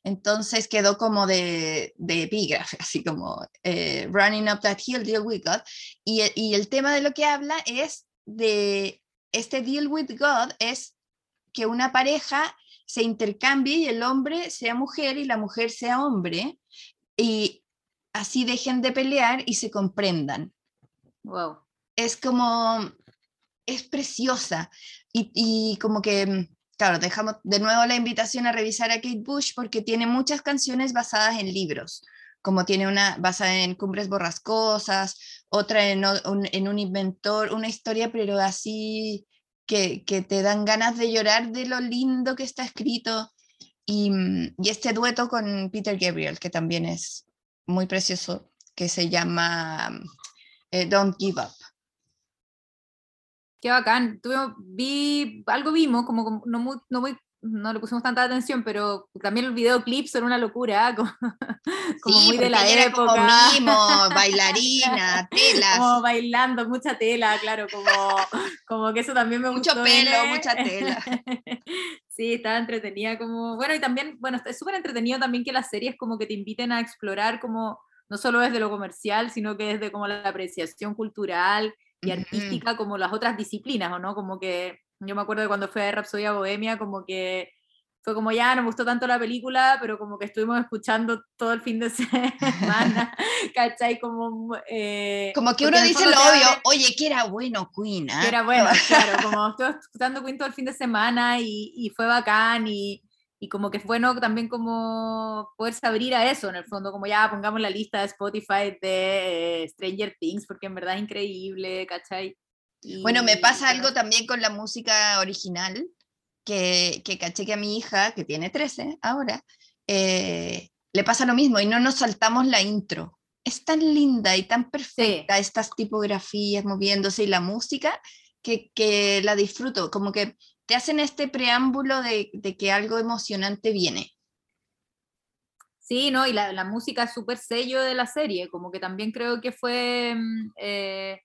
Entonces quedó como de, de epígrafe, así como eh, Running Up That Hill, Deal with God. Y, y el tema de lo que habla es de este deal with God es que una pareja se intercambie y el hombre sea mujer y la mujer sea hombre y así dejen de pelear y se comprendan. Wow. Es como, es preciosa y, y como que, claro, dejamos de nuevo la invitación a revisar a Kate Bush porque tiene muchas canciones basadas en libros como tiene una basada en Cumbres Borrascosas, otra en, un inventor, una historia pero así que, te dan ganas de llorar de lo lindo que está escrito. Y, este dueto con Peter Gabriel, que también es muy precioso, que se llama eh, Don't Give Up. Qué bacán. vi, algo vimos, como, no, muy, no muy no le pusimos tanta atención, pero también los videoclips son una locura, como, muy de la época. Como mimo, bailarina, telas. Como bailando, mucha tela, claro, como, como que eso también me Mucho gustó. Mucho pelo, mucha tela. sí, estaba entretenida como, bueno, y también, bueno, es súper entretenido también que las series como que te inviten a explorar como, no solo desde lo comercial, sino que desde como la apreciación cultural y artística, como las otras disciplinas, ¿o no? Como que yo me acuerdo de cuando fue a Rapsodia Bohemia, como que fue como ya, no me gustó tanto la película, pero como que estuvimos escuchando todo el fin de semana, ¿cachai? Como, eh, como que uno dice lo obvio, oye, que era bueno Queen, ¿eh? Que era bueno, claro, como estuve escuchando Queen todo el fin de semana y, y fue bacán y, y, como que es bueno también como poderse abrir a eso, en el fondo, como ya pongamos la lista de Spotify de eh, Stranger Things, porque en verdad es increíble, ¿cachai? Bueno, me pasa algo también con la música original, que, que caché que a mi hija, que tiene 13 ahora, eh, le pasa lo mismo y no nos saltamos la intro. Es tan linda y tan perfecta estas tipografías moviéndose y la música que, que, la disfruto, como que te hacen este preámbulo de, de que algo emocionante viene. Sí, no, y la, la música es súper sello de la serie, como que también creo que fue mm, eh,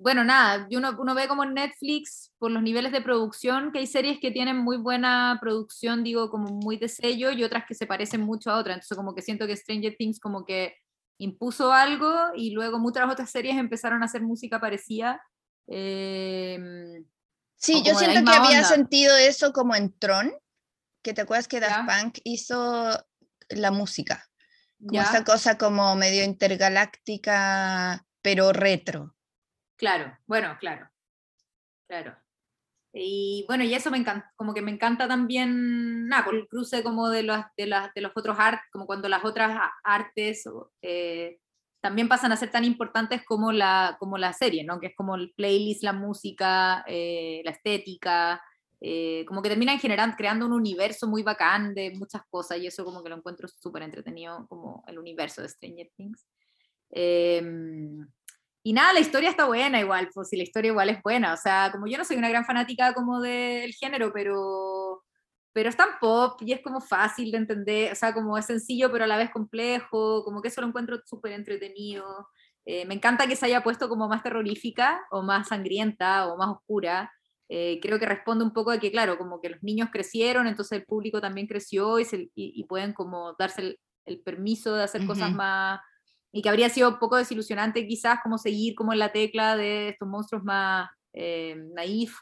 bueno, nada, uno, uno ve como en Netflix, por los niveles de producción, que hay series que tienen muy buena producción, digo, como muy de sello, y otras que se parecen mucho a otras. Entonces, como que siento que Stranger Things como que impuso algo y luego muchas otras series empezaron a hacer música parecida. Em, sí, yo siento que había sentido eso como en Tron, que te acuerdas que Daft Punk hizo la música, como esa cosa como medio intergaláctica, pero retro. Claro, bueno, claro, claro. Y bueno, y eso me encanta, como que me encanta también, nada, por el cruce como de los, de, de los otros artes, como cuando las otras artes eh, también pasan a ser tan importantes como la, como la serie, ¿no? Que es como el playlist, la música, eh, la estética, eh, como que terminan generando, creando un universo muy bacán de muchas cosas y eso como que lo encuentro súper entretenido, como el universo de Stranger Things. Y nada, la historia está buena igual, pues si la historia igual es buena, o sea, como yo no soy una gran fanática como del género, pero, pero es tan pop y es como fácil de entender, o sea, como es sencillo pero a la vez complejo, como que eso lo encuentro súper entretenido. Eh, me encanta que se haya puesto como más terrorífica o más sangrienta o más oscura. Eh, creo que responde un poco a que, claro, como que los niños crecieron, entonces el público también creció y, y, pueden como darse el, permiso de hacer cosas más... Y que habría sido un poco desilusionante quizás como seguir como en la tecla de estos monstruos más eh, naif,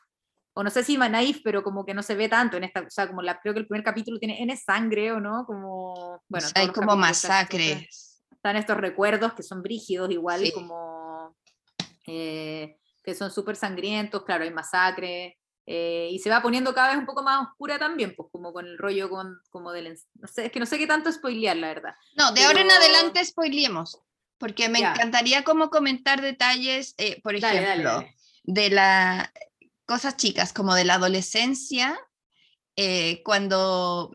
o no sé si más naif, pero como que no se ve tanto en esta, o sea, como la, creo que el primer capítulo tiene N sangre, ¿o no? Como, bueno, hay como masacres están estos recuerdos que son brígidos igual, como eh, que son súper sangrientos, claro, hay masacre, eh, y se va poniendo cada vez un poco más oscura también, pues como con el rollo con, como del... No sé, es que no sé qué tanto spoilear, la verdad. No, de ahora en adelante spoileemos, porque me encantaría como comentar detalles, eh, por ejemplo, de las cosas chicas, como de la adolescencia, cuando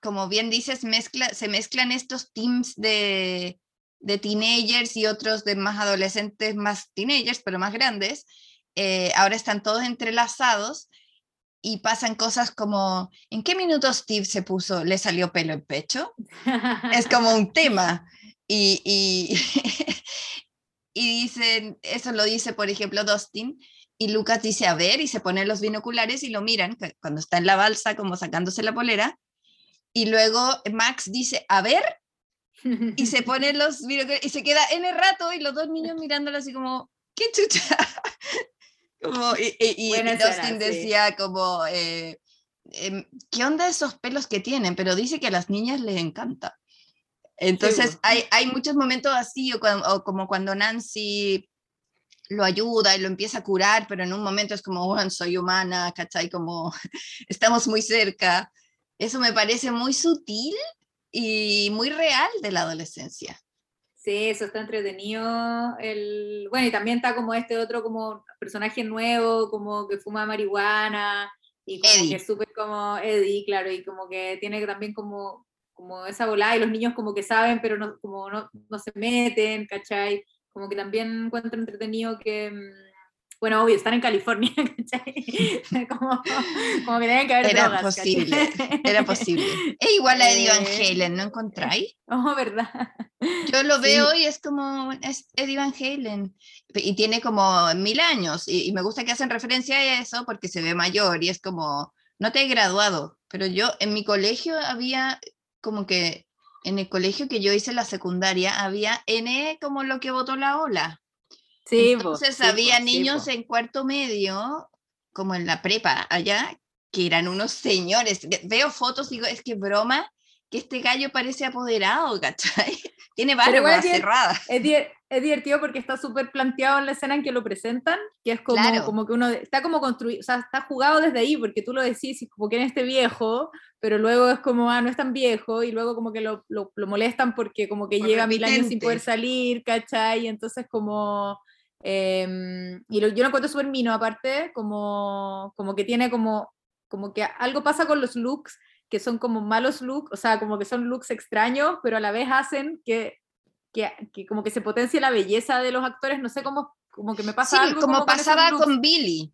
como bien dices, mezcla, se mezclan estos teams de, de teenagers y otros de más adolescentes, más teenagers, pero más grandes. Eh, ahora están todos entrelazados y pasan cosas como, ¿en qué minuto Steve se puso, le salió pelo en pecho? es como un tema. Y, y, y, dicen, eso lo dice, por ejemplo, Dustin, y Lucas dice, a ver, y se ponen los binoculares y lo miran, cuando está en la balsa, como sacándose la polera, y luego Max dice, a ver, y se pone los y se queda en el rato y los dos niños mirándolo así como, qué chucha. Como, y, y, Dustin decía como, eh, em, ¿qué onda esos pelos que tienen? Pero dice que a las niñas les encanta. Entonces hay, hay muchos momentos así, o, o, como cuando Nancy lo ayuda y lo empieza a curar, pero en un momento es como, bueno, soy humana, ¿cachai? Como estamos muy cerca. Eso me parece muy sutil y muy real de la adolescencia. Sí, eso está entretenido. El... Bueno, y también está como este otro como personaje nuevo, como que fuma marihuana y como que es súper como Eddie, claro, y como que tiene también como, como esa volada y los niños como que saben, pero no, como no, no se meten, ¿cachai? Como que también encuentro entretenido que mm, bueno, obvio, están en California, ¿cachai? Como, como que tienen que haber Era posible, era posible. Es igual a Eddie Van eh, Halen, ¿no encontráis? Oh, verdad. Yo lo veo y es como, es Eddie Van Halen. Y tiene como mil años. Y, y me gusta que hacen referencia a eso porque se ve mayor y es como, no te he graduado. Pero yo en mi colegio había como que en el colegio que yo hice la secundaria había N como lo que votó la ola. Entonces había niños en cuarto medio, como en la prepa allá, que eran unos señores. Veo fotos y digo, es que broma, que este gallo parece apoderado, ¿cachai? Tiene barba cerrada. Es, es, divertido porque está súper planteado en la escena en que lo presentan, que es como, como que uno está como construido, o sea, está jugado desde ahí, porque tú lo decís, como que en este viejo, pero luego es como, ah, no es tan viejo, y luego como que lo, lo, molestan porque como que llega mil años sin poder salir, ¿cachai? Y entonces como Em, y yo lo encuentro súper mino, aparte, como, como que tiene como, como que algo pasa con los looks, que son como malos looks, o sea, como que son looks extraños, pero a la vez hacen que, que, que como que se potencie la belleza de los actores, no sé cómo, como que me pasa algo. Como, pasaba con, Billy.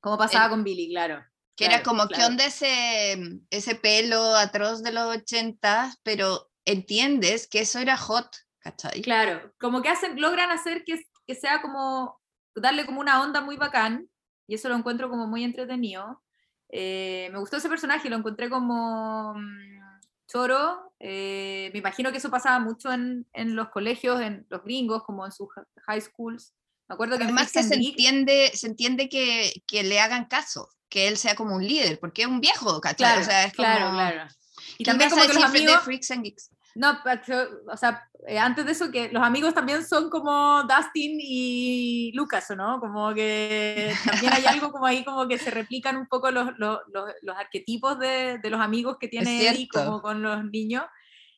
Como pasaba con Billy, claro. Que era como, que ¿qué onda ese, ese pelo atroz de los 80, pero entiendes que eso era hot, ¿cachai? Claro, como que hacen, logran hacer que que sea como, darle como una onda muy bacán, y eso lo encuentro como muy entretenido. Eh, me gustó ese personaje, lo encontré como mm, choro. Eh, me imagino que eso pasaba mucho en, en, los colegios, en los gringos, como en sus high schools. Me acuerdo que Además que se entiende, se entiende que, que, le hagan caso, que él sea como un líder, porque es un viejo, ¿cachai? Claro, o sea, es claro, claro. Y también como que los amigos... De Freaks and Geeks? No, o sea, eh, antes de eso, que los amigos también son como Dustin y Lucas, ¿no? Como que también hay algo como ahí, como que se replican un poco los, los, los, arquetipos de, de, los amigos que tiene Eddie como con los niños.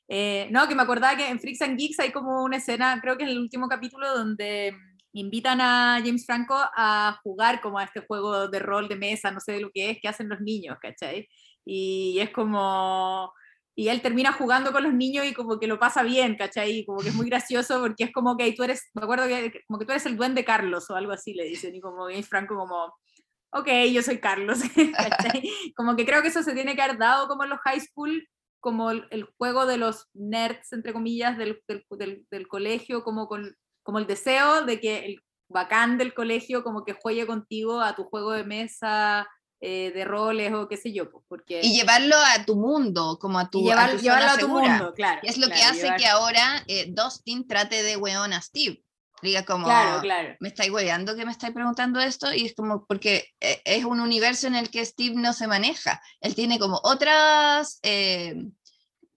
Eh, no, que me acordaba que en Freaks and Geeks hay como una escena, creo que en el último capítulo, donde invitan a James Franco a jugar como a este juego de rol de mesa, no sé de lo que es, que hacen los niños, ¿cachai? Y es como y él termina jugando con los niños y como que lo pasa bien, ¿cachai? Y como que es muy gracioso porque es como que tú eres, me acuerdo que como que tú eres el duende Carlos o algo así le dicen, y como y Franco como, ok, yo soy Carlos, ¿cachai? Como que creo que eso se tiene que haber dado como en los high school, como el, el juego de los nerds, entre comillas, del, del, del, del colegio, como, con, como el deseo de que el bacán del colegio como que juegue contigo a tu juego de mesa, eh, de roles o qué sé yo, pues, porque... Y llevarlo a tu mundo, como a tu, y llevar- a tu llevarlo a tu segura. mundo, claro. Y es lo que claro, hace llevar- que ahora eh, Dustin trate de weón a Steve. Diga como, Claro, claro. me estáis hueveando que me estáis preguntando esto y es como porque eh, es un universo en el que Steve no se maneja. Él tiene como otras, eh,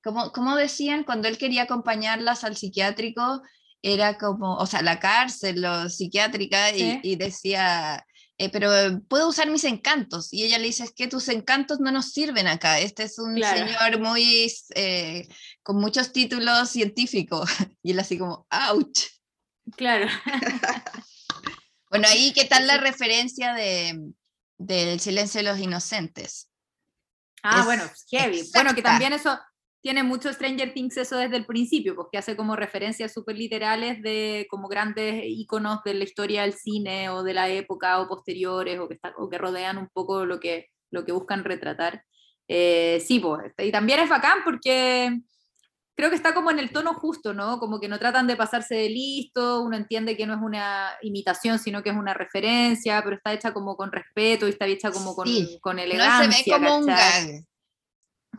como, como decían, cuando él quería acompañarlas al psiquiátrico, era como, o sea, la cárcel, lo psiquiátrica, y, Sí. y decía, eh, pero puedo usar mis encantos. Y ella le dice, es que tus encantos no nos sirven acá. Este es un Claro. señor muy, eh, con muchos títulos científicos. Y él así como, ouch. Claro. Bueno, ahí, ¿qué tal la referencia de, del silencio de los inocentes? Ah, Es bueno, heavy. Bueno, que también eso tiene mucho Stranger Things eso desde el principio, porque hace como referencias súper literales de como grandes íconos de la historia del cine o de la época o posteriores o que, está- o que rodean un poco lo que, lo que buscan retratar. Eh, sí, pues, y también es bacán porque creo que está como en el tono justo, ¿no? Como que no tratan de pasarse de listo, uno entiende que no es una imitación, sino que es una referencia, pero está hecha como con respeto y está hecha como con, Sí, con No elegancia. se ve como un ¿cachai? gag.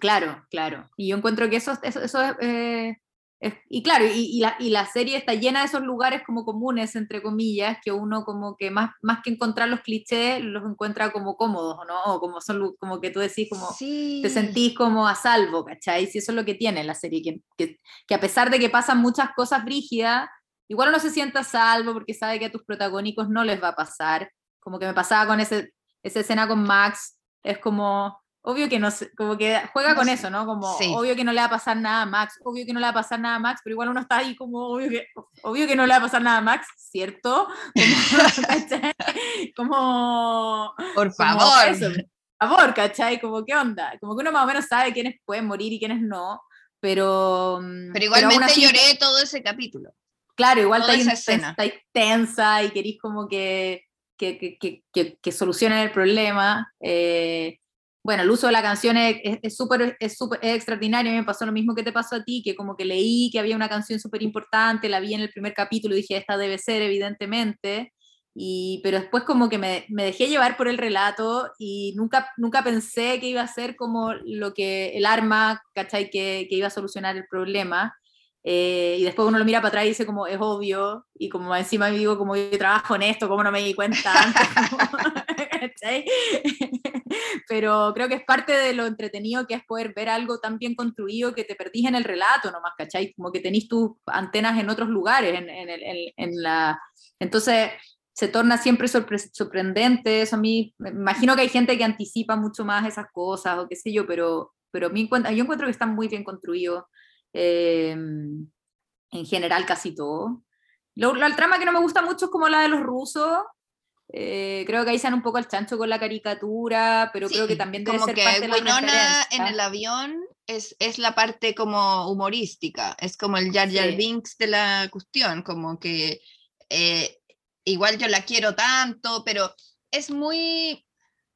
Claro, claro. Y yo encuentro que eso, eso, eso es, eh, es- Y claro, y, y la, y la serie está llena de esos lugares como comunes, entre comillas, que uno como que más, más que encontrar los clichés, los encuentra como cómodos, ¿no? O como son como que tú decís, como Sí. te sentís como a salvo, ¿cachai? Si eso es lo que tiene la serie, que, que, que a pesar de que pasan muchas cosas brígidas, igual uno se sienta a salvo porque sabe que a tus protagónicos no les va a pasar. Como que me pasaba con ese, esa escena con Max, es como, obvio que no como que juega No con sé, eso, ¿no? Como, sí. obvio que no le va a pasar nada a Max, obvio que no le va a pasar nada a Max, pero igual uno está ahí como, obvio que, obvio que no le va a pasar nada a Max, ¿cierto? Como. Como, Por como favor. eso, por favor, ¿cachai? Como, ¿qué onda? Como que uno más o menos sabe quiénes pueden morir y quiénes no, pero... mm, Pero igualmente así- lloré todo ese capítulo. Claro, igual estáis, estáis tensa y queréis como que, que, que, que, que- que solucionen el problema. eh, bueno, el uso de la canción es es- es súper es súper- es extraordinario. Me pasó lo mismo que te pasó a ti, que como que leí que había una canción súper importante, la vi en el primer capítulo y dije, esta debe ser, evidentemente. Y, pero después como que me, me dejé llevar por el relato y nunca, nunca pensé que iba a ser como lo que el arma, ¿cachai? Que, que iba a solucionar el problema. Eh, y después uno lo mira para atrás y dice como es obvio, y como encima digo como yo trabajo en esto, ¿cómo no me di cuenta antes? Pero creo que es parte de lo entretenido que es poder ver algo tan bien construido que te perdís en el relato nomás, ¿cachai? Como que tenés tus antenas en otros lugares, en, en en- en la... Entonces se torna siempre sorpre- sorprendente, eso a mí, me imagino que hay gente que anticipa mucho más esas cosas o qué sé yo, pero, pero a mí yo encuentro que están muy bien construidos eh, en general casi todo. Lo, la trama que no me gusta mucho es como la de los rusos. eh, creo que ahí se un poco al chancho con la caricatura, pero creo que Sí, también debe como ser que parte de la Winona en el avión es, es la parte como humorística, es como el Jar Jar Sí. Binks de la cuestión, como que eh, igual yo la quiero tanto, pero es muy,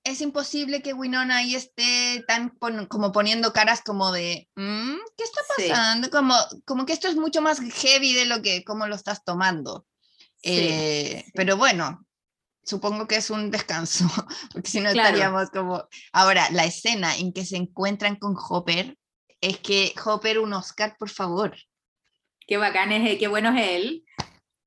es imposible que Winona ahí esté tan pon- como poniendo caras como de, "Mm, ¿qué está Sí. pasando? Como, como que esto es mucho más heavy de lo que, como lo estás tomando. Sí, Eh, sí. Pero bueno, supongo que es un descanso, porque si no Claro. estaríamos como... Ahora, la escena en que se encuentran con Hopper, es que Hopper un Oscar, por favor. Qué bacán es, qué bueno es él.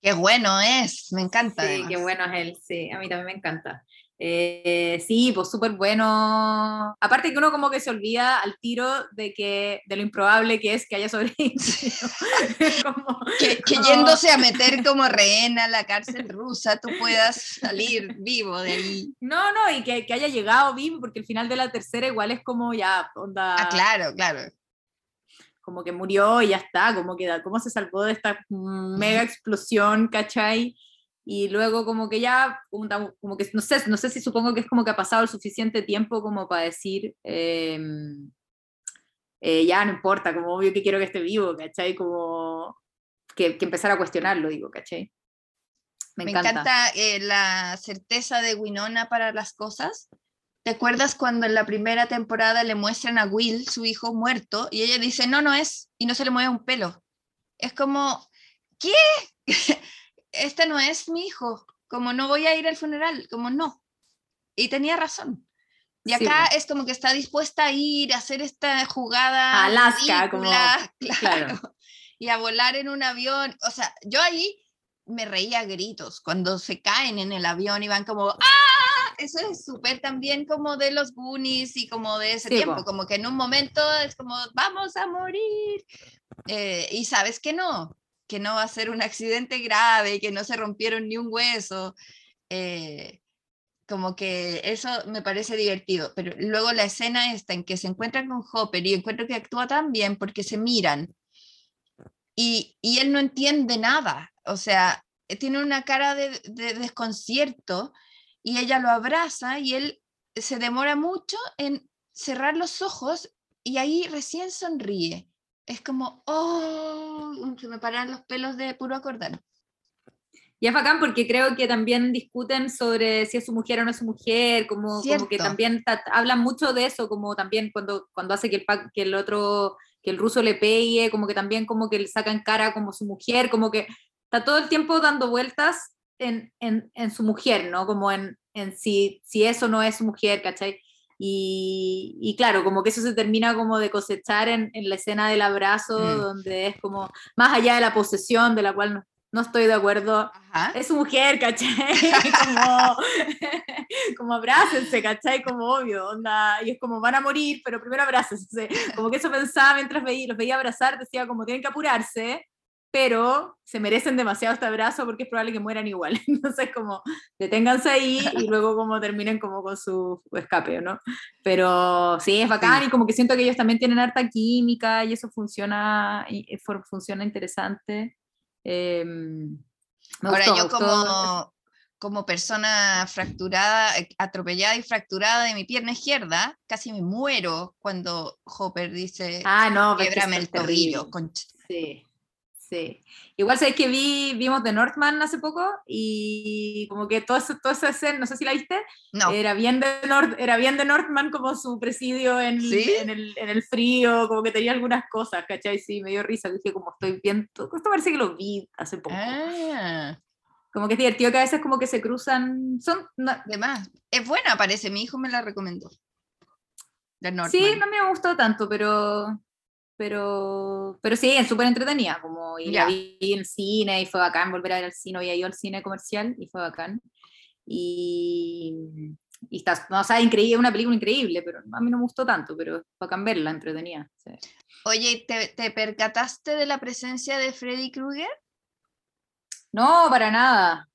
Qué bueno es, me encanta. Sí, además. qué bueno es él, sí, a mí también me encanta. Eh, sí, pues súper bueno. Aparte que uno como que se olvida al tiro de que de lo improbable que es que haya sobrevivido. Como- Que, que No. yéndose a meter como rehén a la cárcel rusa, tú puedas salir vivo de ahí. No, no, y que, que haya llegado vivo, porque el final de la tercera igual es como ya, onda, Ah, claro, claro. como que murió y ya está, como que cómo se salvó de esta mega explosión, ¿cachai? Y luego como que ya, como, que no sé, no sé si supongo que es como que ha pasado el suficiente tiempo como para decir, em, eh, ya no importa, como obvio que quiero que esté vivo, ¿cachai? Como que, que empezar a cuestionarlo, digo, ¿cachai? Me, encanta, eh, la certeza de Winona para las cosas. ¿Te acuerdas cuando en la primera temporada le muestran a Will, su hijo muerto, y ella dice, no, no es, y no se le mueve un pelo? Es como, ¿qué? este no es mi hijo, como no voy a ir al funeral, como no. Y tenía razón. Y acá es como que está dispuesta a ir a hacer esta jugada. A Alaska, como. Claro, Y a volar en un avión. O sea, yo ahí me reía a gritos cuando se caen en el avión y van como ¡Ah! Eso es súper también como de los Goonies y como de ese tiempo, como que en un momento es como vamos a morir eh, y sabes que no, que no va a ser un accidente grave, que no se rompieron ni un hueso. Eh, como que eso me parece divertido, pero luego la escena está en que se encuentran con Hopper y encuentro que actúa tan bien porque se miran y, y él no entiende nada, o sea, tiene una cara de, de, desconcierto y ella lo abraza y él se demora mucho en cerrar los ojos y ahí recién sonríe. Es como, oh, se me paran los pelos de puro acordar. Y es bacán porque creo que también discuten sobre si es su mujer o no es su mujer, como, como que también hablan mucho de eso, como también cuando, cuando hace que el, que el otro, que el ruso le pegue, como que también como que le sacan cara como su mujer, como que está todo el tiempo dando vueltas en, en, en su mujer, ¿no? Como en, en si, si eso no es su mujer, ¿cachai? Y, y, claro, como que eso se termina como de cosechar en, en la escena del abrazo, mm. donde es como más allá de la posesión, de la cual no, no estoy de acuerdo. Es su mujer, ¿cachai? como, como abrácense, ¿cachai? Como obvio, onda. Y es como van a morir, pero primero abrácense. Como que eso pensaba mientras veía, los veía abrazar, decía como tienen que apurarse, pero se merecen demasiado este abrazo porque es probable que mueran igual. Entonces, como deténganse ahí y luego como terminen como con su escape, ¿no? Pero sí, es bacán y como que siento que ellos también tienen harta química y eso funciona, y funciona interesante. Em, Ahora yo como, como persona fracturada, eh, atropellada y fracturada de mi pierna izquierda, casi me muero cuando Hopper dice, ah, no, quiebrame el tobillo. Sí. Sí. Igual sabéis que vi, vimos The Northman hace poco y como que toda esa escena, no sé si la viste, no. era, bien de North, era bien de Northman como su presidio en, en, el, en, el, frío, como que tenía algunas cosas, ¿cachai? Sí, me dio risa, dije como estoy viendo, esto parece que lo vi hace poco. Ah. Como que es divertido que a veces como que se cruzan, son... De más, es buena parece, mi hijo me la recomendó. Sí, no me gustó tanto, pero pero, pero sí, es súper entretenida, como y la vi en cine y fue bacán volver a ver al cine, había ido al cine comercial y fue bacán. Y, y está, no, o sea, increíble, una película increíble, pero a mí no me gustó tanto, pero bacán verla, entretenida. Oye, ¿te, ¿te, percataste de la presencia de Freddy Krueger? No, para nada.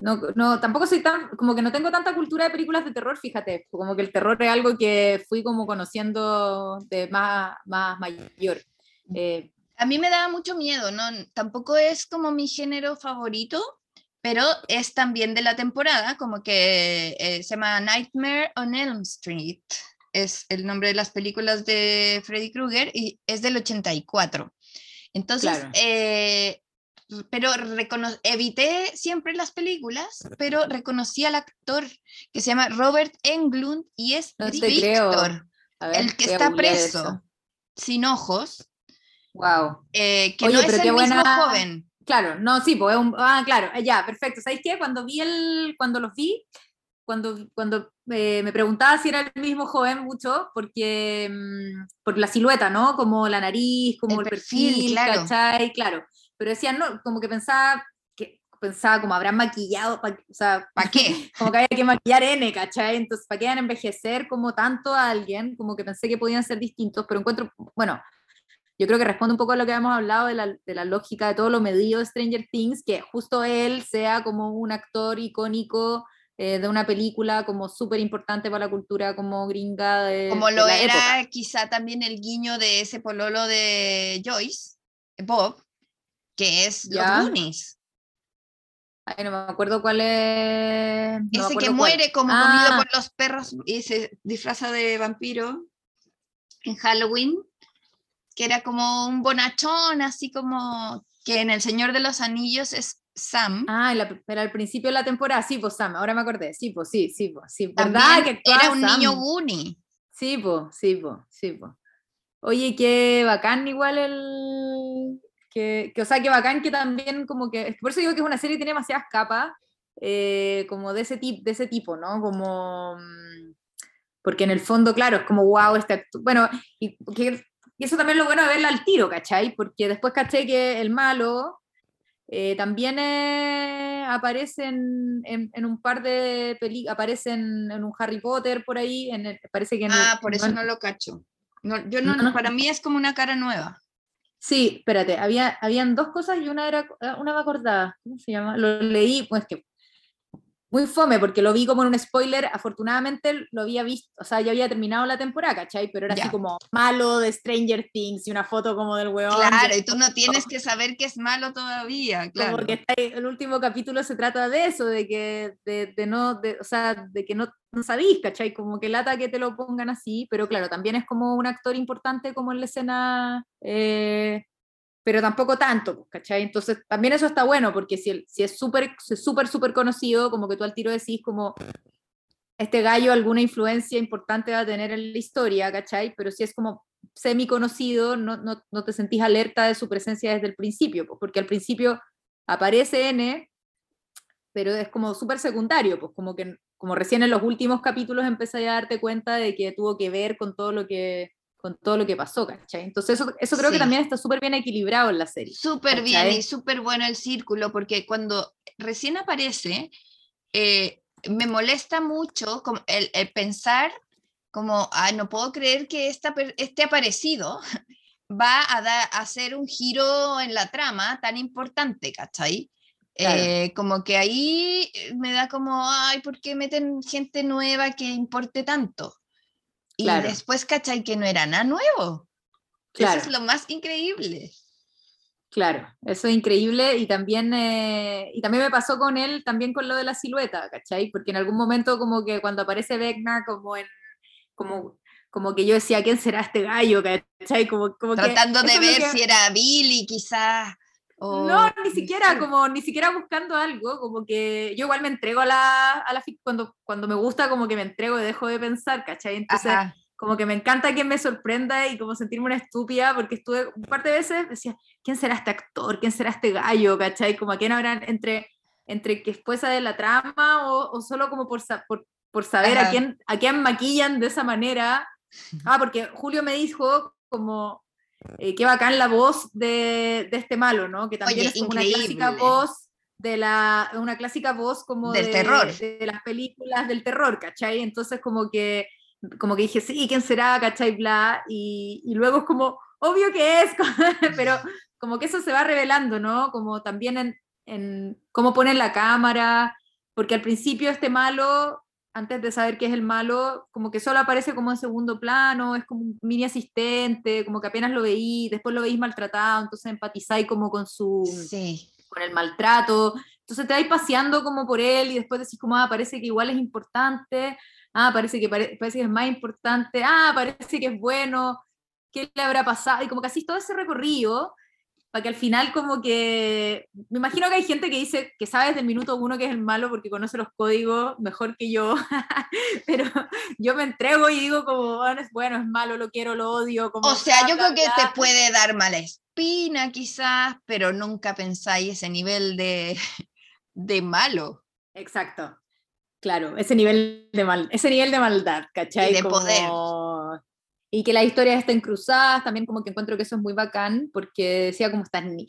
No, no, tampoco soy tan, como que no tengo tanta cultura de películas de terror, fíjate, como que el terror es algo que fui como conociendo de más, más mayor. Eh, a mí me da mucho miedo, ¿no? Tampoco es como mi género favorito, pero es también de la temporada, como que eh, se llama Nightmare on Elm Street, es el nombre de las películas de Freddy Krueger y es del 84. Entonces, claro. eh, pero evité siempre las películas, pero reconocí al actor que se llama Robert Englund y es no Victor, el que está preso, sin ojos. Wow. Eh, que no es el mismo joven. Claro, no, sí, pues un, ah, claro, ya, perfecto. ¿Sabéis qué? Cuando vi el, cuando los vi, cuando, cuando eh, me preguntaba si era el mismo joven mucho, porque mm, por la silueta, ¿no? Como la nariz, como el, perfil, claro. ¿cachai? Claro pero decían, no, como que pensaba, que pensaba como habrán maquillado, o sea, ¿para qué? Como que había que maquillar N, ¿cachai? Entonces, ¿para qué van a envejecer como tanto a alguien? Como que pensé que podían ser distintos, pero encuentro, bueno, yo creo que responde un poco a lo que habíamos hablado de la, de la lógica de todo lo medido de Stranger Things, que justo él sea como un actor icónico eh, de una película como súper importante para la cultura como gringa de Como lo de la era época. quizá también el guiño de ese pololo de Joyce, Bob, que es ¿Ya? los Goonies. Ay, no me acuerdo cuál es. no Ese que muere cuál. como Ah, comido por los perros y se disfraza de vampiro en Halloween. que era como un bonachón, así como que en El Señor de los Anillos es Sam. Ah, pero al principio de la temporada, sí, pues Sam, ahora me acordé, sí, pues sí, sí, pues sí, ¿verdad? Que era un niño Goonie. Sí, pues, sí, pues, sí, pues. Oye, qué bacán igual el... Que, que, o sea, qué bacán que también como que... Por eso digo que es una serie que tiene demasiadas capas, eh, como de ese, tip, de ese tipo, ¿no? Como... Mm, porque en el fondo, claro, es como, wow, este... Bueno, y, que, eso también es lo bueno de verla al tiro, ¿cachai? Porque después caché que el malo eh, también eh, aparece en, en, un par de películas, aparece en, un Harry Potter por ahí, en parece que... ah, por eso no, lo cacho. yo no, para mí es como una cara nueva. Sí, espérate, había, habían dos cosas y una era, una me acordaba, ¿cómo se llama? Lo leí, pues que muy fome, porque lo vi como en un spoiler, afortunadamente lo había visto, o sea, ya había terminado la temporada, ¿cachai? Pero era así como malo de Stranger Things y una foto como del huevón. Claro, y tú no tienes que saber que es malo todavía, claro. Porque el último capítulo se trata de eso, de que, de, de no, de, o sea, de que no, no sabís, ¿cachai? Como que lata que te lo pongan así, pero claro, también es como un actor importante como en la escena... Eh, pero tampoco tanto, pues, ¿cachai? Entonces, también eso está bueno, porque si, si es súper, súper, súper conocido, como que tú al tiro decís como, este gallo alguna influencia importante va a tener en la historia, ¿cachai? Pero si es como semi conocido, no, no, no te sentís alerta de su presencia desde el principio, pues, porque al principio aparece N, pero es como súper secundario, pues como que como recién en los últimos capítulos empecé a darte cuenta de que tuvo que ver con todo lo que con todo lo que pasó, ¿cachai? Entonces eso, eso creo que también está súper bien equilibrado en la serie. Súper bien y súper bueno el círculo, porque cuando recién aparece, eh, me molesta mucho el, el, pensar como, ay, no puedo creer que esta, este aparecido va a, a hacer un giro en la trama tan importante, ¿cachai? Eh, como que ahí me da como, ay, ¿por qué meten gente nueva que importe tanto? Y después, ¿cachai? Que no era nada nuevo. Eso es lo más increíble. Claro, eso es increíble y también, eh, y también me pasó con él, también con lo de la silueta, ¿cachai? Porque en algún momento como que cuando aparece Vecna como en, como, como que yo decía, ¿quién será este gallo? ¿cachai? Como, como Tratando de ver si era Billy quizás. No, ni siquiera, como, ni siquiera buscando algo, como que yo igual me entrego a la, a la cuando, cuando me gusta, como que me entrego y dejo de pensar, ¿cachai? Entonces, como que me encanta que me sorprenda y como sentirme una estúpida, porque estuve un par de veces, decía, ¿quién será este actor? ¿Quién será este gallo? ¿cachai? Como a quién habrán entre, entre que fuese de la trama o, o solo como por, por, por saber a quién, a quién maquillan de esa manera. Ah, porque Julio me dijo como eh, qué bacán la voz de, de, este malo, ¿no? Que también es una clásica voz de la, una clásica voz como del de, terror. De, las películas del terror, ¿cachai? Entonces como que, como que dije, sí, ¿quién será? ¿cachai? Bla, y, y luego es como, obvio que es, pero como que eso se va revelando, ¿no? Como también en, en cómo ponen la cámara, porque al principio este malo antes de saber qué es el malo, como que solo aparece como en segundo plano, es como un mini asistente, como que apenas lo veí, después lo veis maltratado, entonces empatizáis como con su, con el maltrato, entonces te vais paseando como por él y después decís como, ah, parece que igual es importante, ah, parece que, parece que es más importante, ah, parece que es bueno, ¿qué le habrá pasado? Y como que así todo ese recorrido, para que al final como que, me imagino que hay gente que dice que sabe desde el minuto uno que es el malo porque conoce los códigos mejor que yo, pero yo me entrego y digo como, bueno, es bueno, es malo, lo quiero, lo odio. Como, o sea, yo creo que te puede dar mala espina quizás, pero nunca pensáis ese nivel de, de malo. Exacto. Claro, ese nivel de mal, ese nivel de maldad, ¿cachai? Y de poder y que las historias estén cruzadas, también como que encuentro que eso es muy bacán, porque decía como estas, ni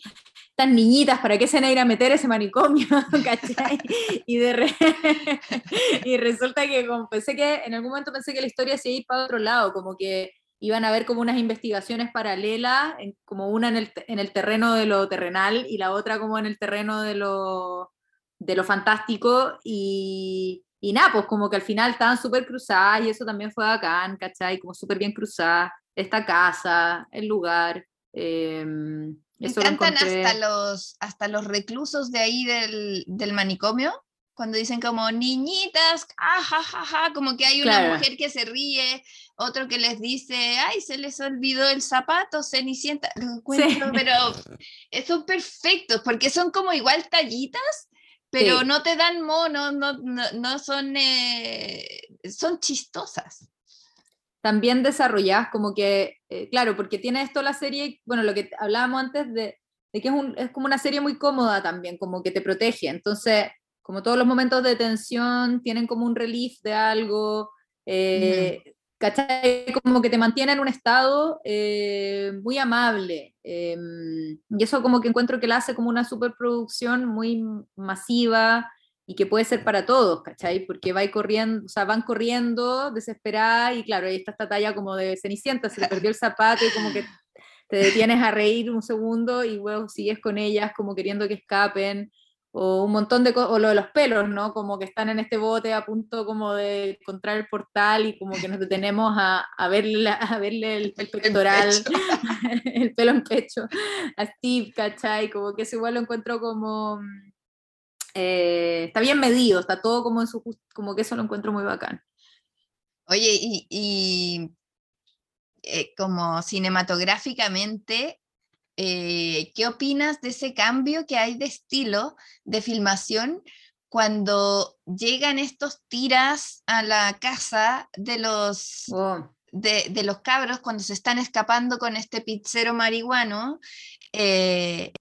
niñitas, ¿para qué se van a ir a meter ese manicomio? ¿cachai? Y, de y resulta que como pensé que, en algún momento pensé que la historia se iba a ir para otro lado, como que iban a haber como unas investigaciones paralelas, como una en el, en el terreno de lo terrenal y la otra como en el terreno de lo, de lo fantástico, y y nada, pues como que al final estaban súper cruzadas y eso también fue bacán, ¿cachai? Como súper bien cruzadas, esta casa, el lugar. Eh, Me encantan hasta los, hasta los reclusos de ahí del, del manicomio. cuando dicen como niñitas, ajajaja, como que hay una Claro. mujer que se ríe, otro que les dice, ay, se les olvidó el zapato, cenicienta, lo encuentro, pero eh, son perfectos, porque son como igual tallitas, pero Sí. no te dan mono, no, no, no son, eh, son chistosas. también desarrolladas, como que, eh, claro, porque tiene esto la serie, bueno, lo que hablábamos antes de, de que es, un- es como una serie muy cómoda también, como que te protege. Entonces, como todos los momentos de tensión tienen como un relief de algo, eh, ¿cachai? Como que te mantiene en un estado eh, muy amable. eh, y eso como que encuentro que la hace como una superproducción muy masiva y que puede ser para todos, ¿cachai? Porque va corriendo, o sea, van corriendo desesperada y claro, ahí está esta talla como de Cenicienta, se le perdió el zapato y como que te detienes a reír un segundo y luego sigues con ellas como queriendo que escapen o un montón de cosas, o lo de los pelos, ¿no? Como que están en este bote a punto como de encontrar el portal y como que nos detenemos a, a verle, a verle el, el pectoral, el pelo en pecho, a Steve, ¿cachai? Como que eso igual lo encuentro como... eh, está bien medido, está todo como en su... como que eso lo encuentro muy bacán. Oye, y, y, eh, como cinematográficamente, eh, ¿qué opinas de ese cambio que hay de estilo de filmación cuando llegan estos tiras a la casa de los, Oh, de, de los cabros cuando se están escapando con este pizzero marihuano? eh,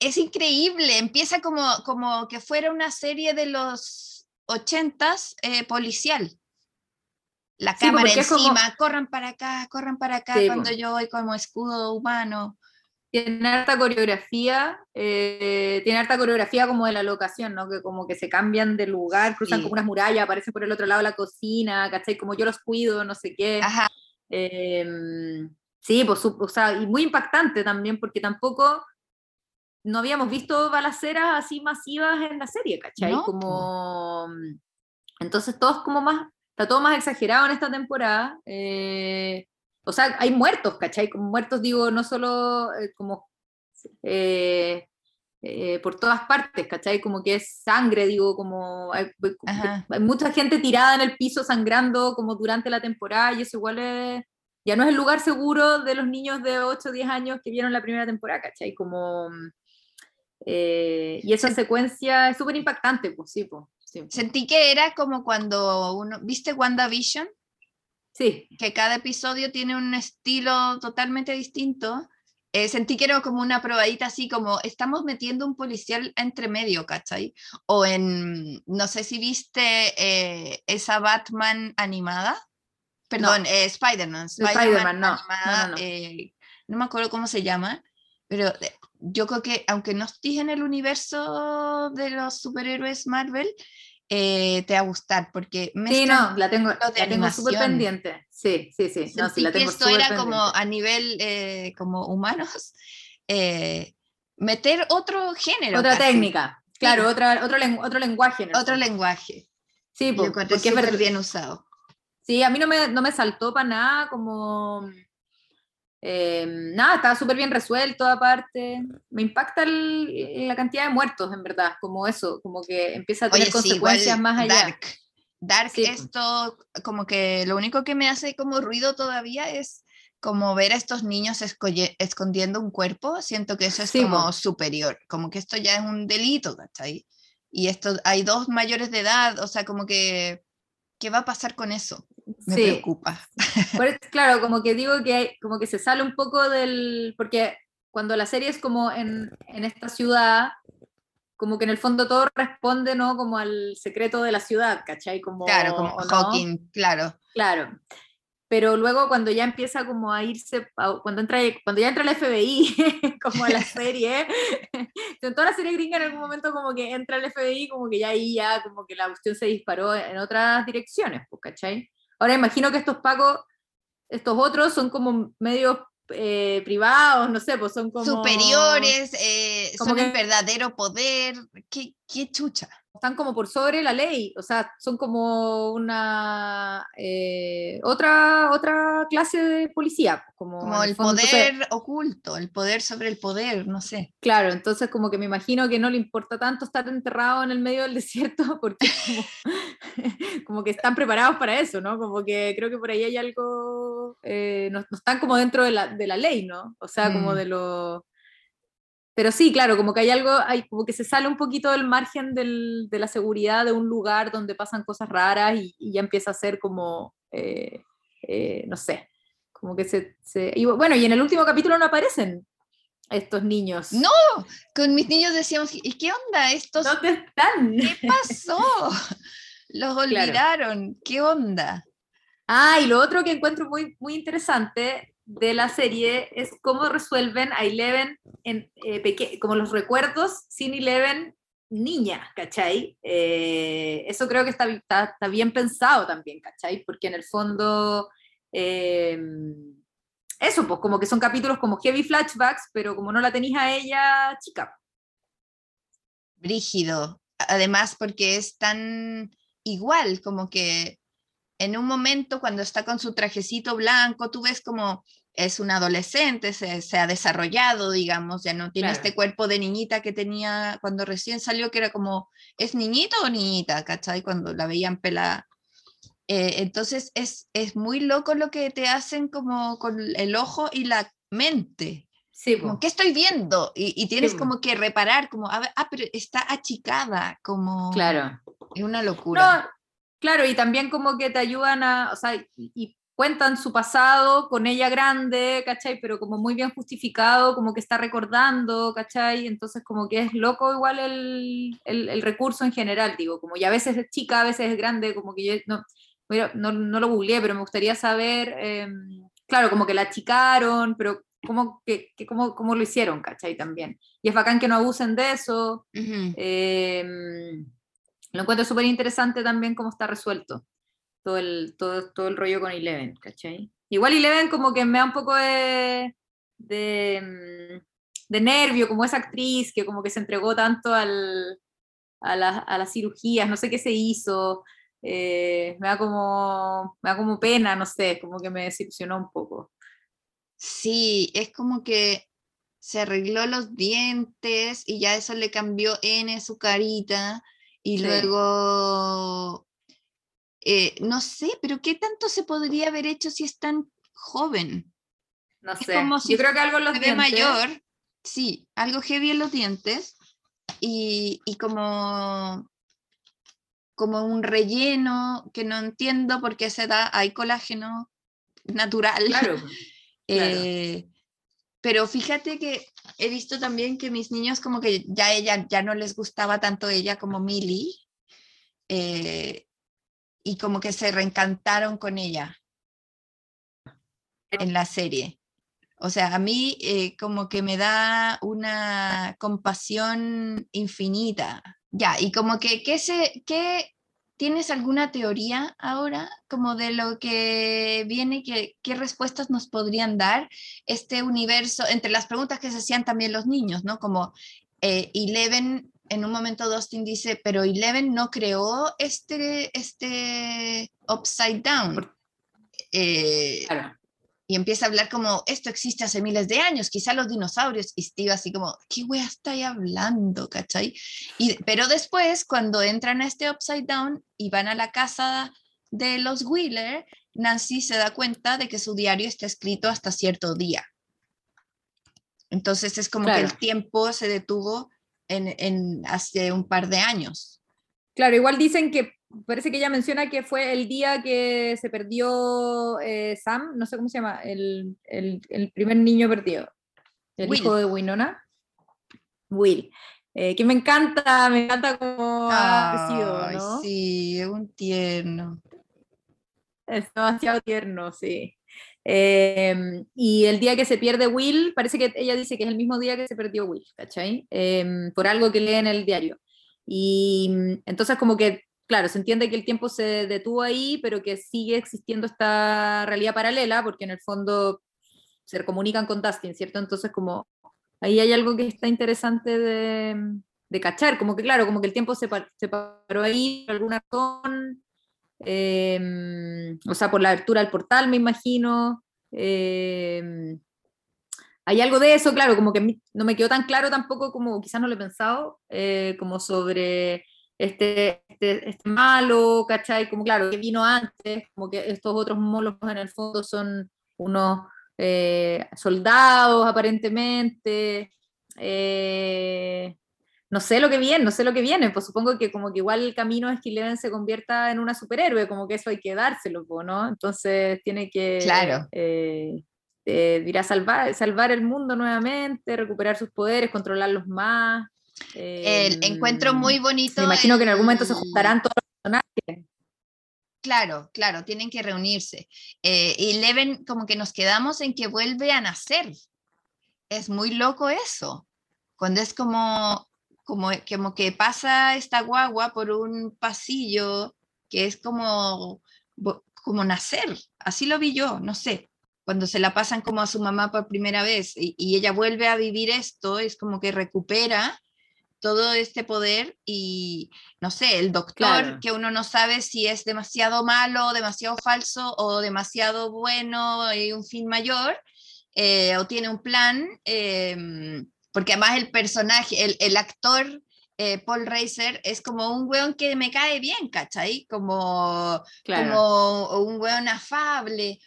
es increíble, empieza como, como que fuera una serie de los ochentas eh, policial. La Sí, cámara porque es como- encima, corran para acá, corran para acá Sí, cuando po. yo voy como escudo humano. Tiene harta coreografía, eh, tiene harta coreografía como de la locación, ¿no? Que como que se cambian de lugar, cruzan Sí. como unas murallas, aparecen por el otro lado la cocina, ¿cachai? Como yo los cuido, no sé qué. Ajá, Eh, sí, pues, o sea, y muy impactante también, porque tampoco no habíamos visto balaceras así masivas en la serie, ¿cachai? No, como, entonces todo es como más, está todo más exagerado en esta temporada. eh, o sea, hay muertos, ¿cachai? Como muertos, digo, no solo eh, como eh, eh, por todas partes, ¿cachai? Como que es sangre, digo, como hay, Ajá. hay mucha gente tirada en el piso sangrando como durante la temporada y eso igual es, ya no es el lugar seguro de los niños de 8 o 10 años que vieron la primera temporada, ¿cachai? Como, eh, y esa secuencia es súper impactante, pues sí, pues, sí. sentí que era como cuando uno, ¿viste WandaVision? Sí, que cada episodio tiene un estilo totalmente distinto. eh, sentí que era como una probadita así, como estamos metiendo un policial entre medio, ¿cachai? O en, no sé si viste eh, esa Batman animada, perdón, eh, Spider-Man, Spider-Man, no, no, animada, no, no. eh, no me acuerdo cómo se llama, pero eh, yo creo que aunque no estés en el universo de los superhéroes Marvel, eh, te va a gustar, porque sí, no, la tengo, la tengo súper pendiente. Sí, sí, sí, no, sí, la que tengo esto súper era como pendiente. a nivel eh, como humanos, eh, meter otro género. Otra casi, técnica, claro, otra, otro, otro lenguaje. Otro fondo. lenguaje. Sí, porque es bien usado. Sí, a mí no me, no me saltó para nada, como... eh, nada, estaba súper bien resuelto aparte. Me impacta el- la cantidad de muertos, en verdad, como eso, como que empieza a tener Oye, sí, consecuencias más allá. Dark. Dark, Sí, po. esto como que lo único que me hace como ruido todavía es como ver a estos niños escondiendo un cuerpo. Siento que eso es Sí, como po. superior, como que esto ya es un delito, ¿cachai? Y esto, hay dos mayores de edad, o sea, como que, ¿qué va a pasar con eso? Me Sí. preocupa. Por eso, claro, como que digo que hay- como que se sale un poco del. Porque cuando la serie es como en, en esta ciudad, como que en el fondo todo responde, ¿no? Como al secreto de la ciudad, ¿cachai? Como, Claro, como. Hawking, claro. Claro. Pero luego cuando ya empieza como a irse, cuando, entra, cuando ya entra el FBI, como a la serie, en toda la serie gringa en algún momento como que entra el FBI, como que ya ahí ya como que la cuestión se disparó en otras direcciones, pues, ¿cachai? Ahora imagino que estos pacos, estos otros son como medios eh, privados, no sé, pues son como... Superiores, eh, como son el que- verdadero poder. ¿Qué, qué chucha? Están como por sobre la ley, o sea, son como una eh, otra, otra clase de policía. Como, el fondo, entonces- poder oculto, el poder sobre el poder, no sé. Claro, entonces como que me imagino que no le importa tanto estar enterrado en el medio del desierto porque como, como que están preparados para eso, ¿no? Como que creo que por ahí hay algo, eh, no, no están como dentro de la, de la ley, ¿no? O sea, como Mm. de lo... Pero sí, claro, como que hay algo, hay, como que se sale un poquito del margen del- de la seguridad de un lugar donde pasan cosas raras y, y ya empieza a ser como, eh, eh, no sé, como que se, se- y bueno, y en el último capítulo no aparecen estos niños. No, Con mis niños decíamos, ¿y qué onda estos? ¿Dónde están? ¿Qué pasó? Los olvidaron, ¿qué onda? Ah, y lo otro que encuentro muy, muy interesante de la serie es cómo resuelven a Eleven en, eh, como los recuerdos sin Eleven niña, ¿cachai? Eh, eso creo que está, está bien pensado también, ¿cachai? Porque en el fondo, eh, eso, pues como que son capítulos como heavy flashbacks, pero como no la tenéis a ella, chica. Brígido. Además, porque es tan igual, como que en un momento cuando está con su trajecito blanco, tú ves como es un adolescente, se, se ha desarrollado, digamos, ya no tiene Claro. este cuerpo de niñita que tenía cuando recién salió, que era como, ¿es niñito o niñita? ¿Cachai? Cuando la veían pelada. Eh, entonces es, es muy loco lo que te hacen como con el ojo y la mente. Sí, Como. ¿qué estoy viendo? Y, y tienes como que reparar, como, ah, pero está achicada, como... claro. Es una locura. No, claro, y también como que te ayudan a, o sea, y, y cuentan su pasado con ella grande, ¿cachai? Pero como muy bien justificado, como que está recordando, ¿cachai? Entonces como que es loco igual el, el- el recurso en general, digo, como ya a veces es chica, a veces es grande, como que yo no, mira, no, no lo googleé, pero me gustaría saber, eh, claro, como que la achicaron, pero cómo, que, que cómo, cómo lo hicieron, ¿cachai? También. Y es bacán que no abusen de eso. Eh, lo encuentro súper interesante también cómo está resuelto todo el, todo, todo el rollo con Eleven, ¿cachai? Igual Eleven como que me da un poco de, de, mm, de nervio, como esa actriz que como que se entregó tanto al, a, la- a las cirugías, no sé qué se hizo, eh, me, da como, me da como pena, no sé, como que me decepcionó un poco. Sí, es como que se arregló los dientes y ya eso le cambió N su carita y Sí. luego, eh, no sé, pero ¿qué tanto se podría haber hecho si es tan joven? No Es sé, como si yo creo que algo en los dientes- mayor, sí, algo heavy en los dientes y, y como, como un relleno que no entiendo por qué se da, hay colágeno natural. Claro, claro. Pero fíjate que he visto también que mis niños como que ya ella ya no les gustaba tanto ella como Millie eh, y como que se reencantaron con ella en la serie. O sea, a mí eh, como que me da una compasión infinita. Ya, y como que, ¿qué se, qué, ¿tienes alguna teoría ahora como de lo que viene? Que, ¿Qué respuestas nos podrían dar este universo? Entre las preguntas que se hacían también los niños, ¿no? Como eh, Eleven, en un momento Dustin dice, pero Eleven no creó este, este Upside Down. Eh, claro. Y empieza a hablar como, esto existe hace miles de años, quizá los dinosaurios, y Steve así como, ¿qué wea estáis hablando? ¿Cachai? Y, pero después, cuando entran a este Upside Down y van a la casa de los Wheeler, Nancy se da cuenta de que su diario está escrito hasta cierto día. Entonces es como que el tiempo se detuvo en, en hace un par de años. Claro, igual dicen que parece que ella menciona que fue el día que se perdió eh, Sam, no sé cómo se llama, el, el- el primer niño perdido, el Will. hijo de Winona. Will. Eh, que me encanta, me encanta cómo ha crecido, ¿no? Sí, es un tierno. Es demasiado tierno, sí. Eh, y el día que se pierde Will, parece que ella dice que es el mismo día que se perdió Will, ¿cachai? Eh, por algo que lee en el diario. Y mm, entonces como que, claro, se entiende que el tiempo se detuvo ahí, pero que sigue existiendo esta realidad paralela, porque en el fondo se comunican con Dustin, ¿cierto? Entonces como ahí hay algo que está interesante de, de cachar, como que claro, como que el tiempo se, se paró ahí por alguna razón, em, o sea, por la abertura del portal, me imagino. Em, hay algo de eso, claro, como que no me quedó tan claro tampoco como quizás no lo he pensado, eh, como sobre este, este, este, malo, ¿cachai? Como claro, que vino antes, como que estos otros monólogos en el fondo son unos eh, soldados aparentemente. Eh, no sé lo que viene, no sé lo que viene, pues supongo que como que igual el camino es que Eleven se convierta en una superhéroe, como que eso hay que dárselo, ¿no? Entonces tiene que claro. eh, eh salvar, salvar el mundo nuevamente, recuperar sus poderes, controlarlos más. El encuentro em, muy bonito. Me imagino que en algún momento se juntarán todos los personajes. Claro, claro, tienen que reunirse. Eh, y Leven, como que nos quedamos en que vuelve a nacer. Es muy loco eso. Cuando es como, como, como que pasa esta guagua por un pasillo que es como, como nacer. Así lo vi yo, no sé. Cuando se la pasan como a su mamá por primera vez y, y ella vuelve a vivir esto, es como que recupera todo este poder y, no sé, el doctor, que uno no sabe si es demasiado malo, demasiado falso o demasiado bueno y un fin mayor, eh, o tiene un plan, em, porque además el personaje, el, el actor... Eh, Paul Reiser es como un weón que me cae bien, ¿cachai? Como, como un weón afable.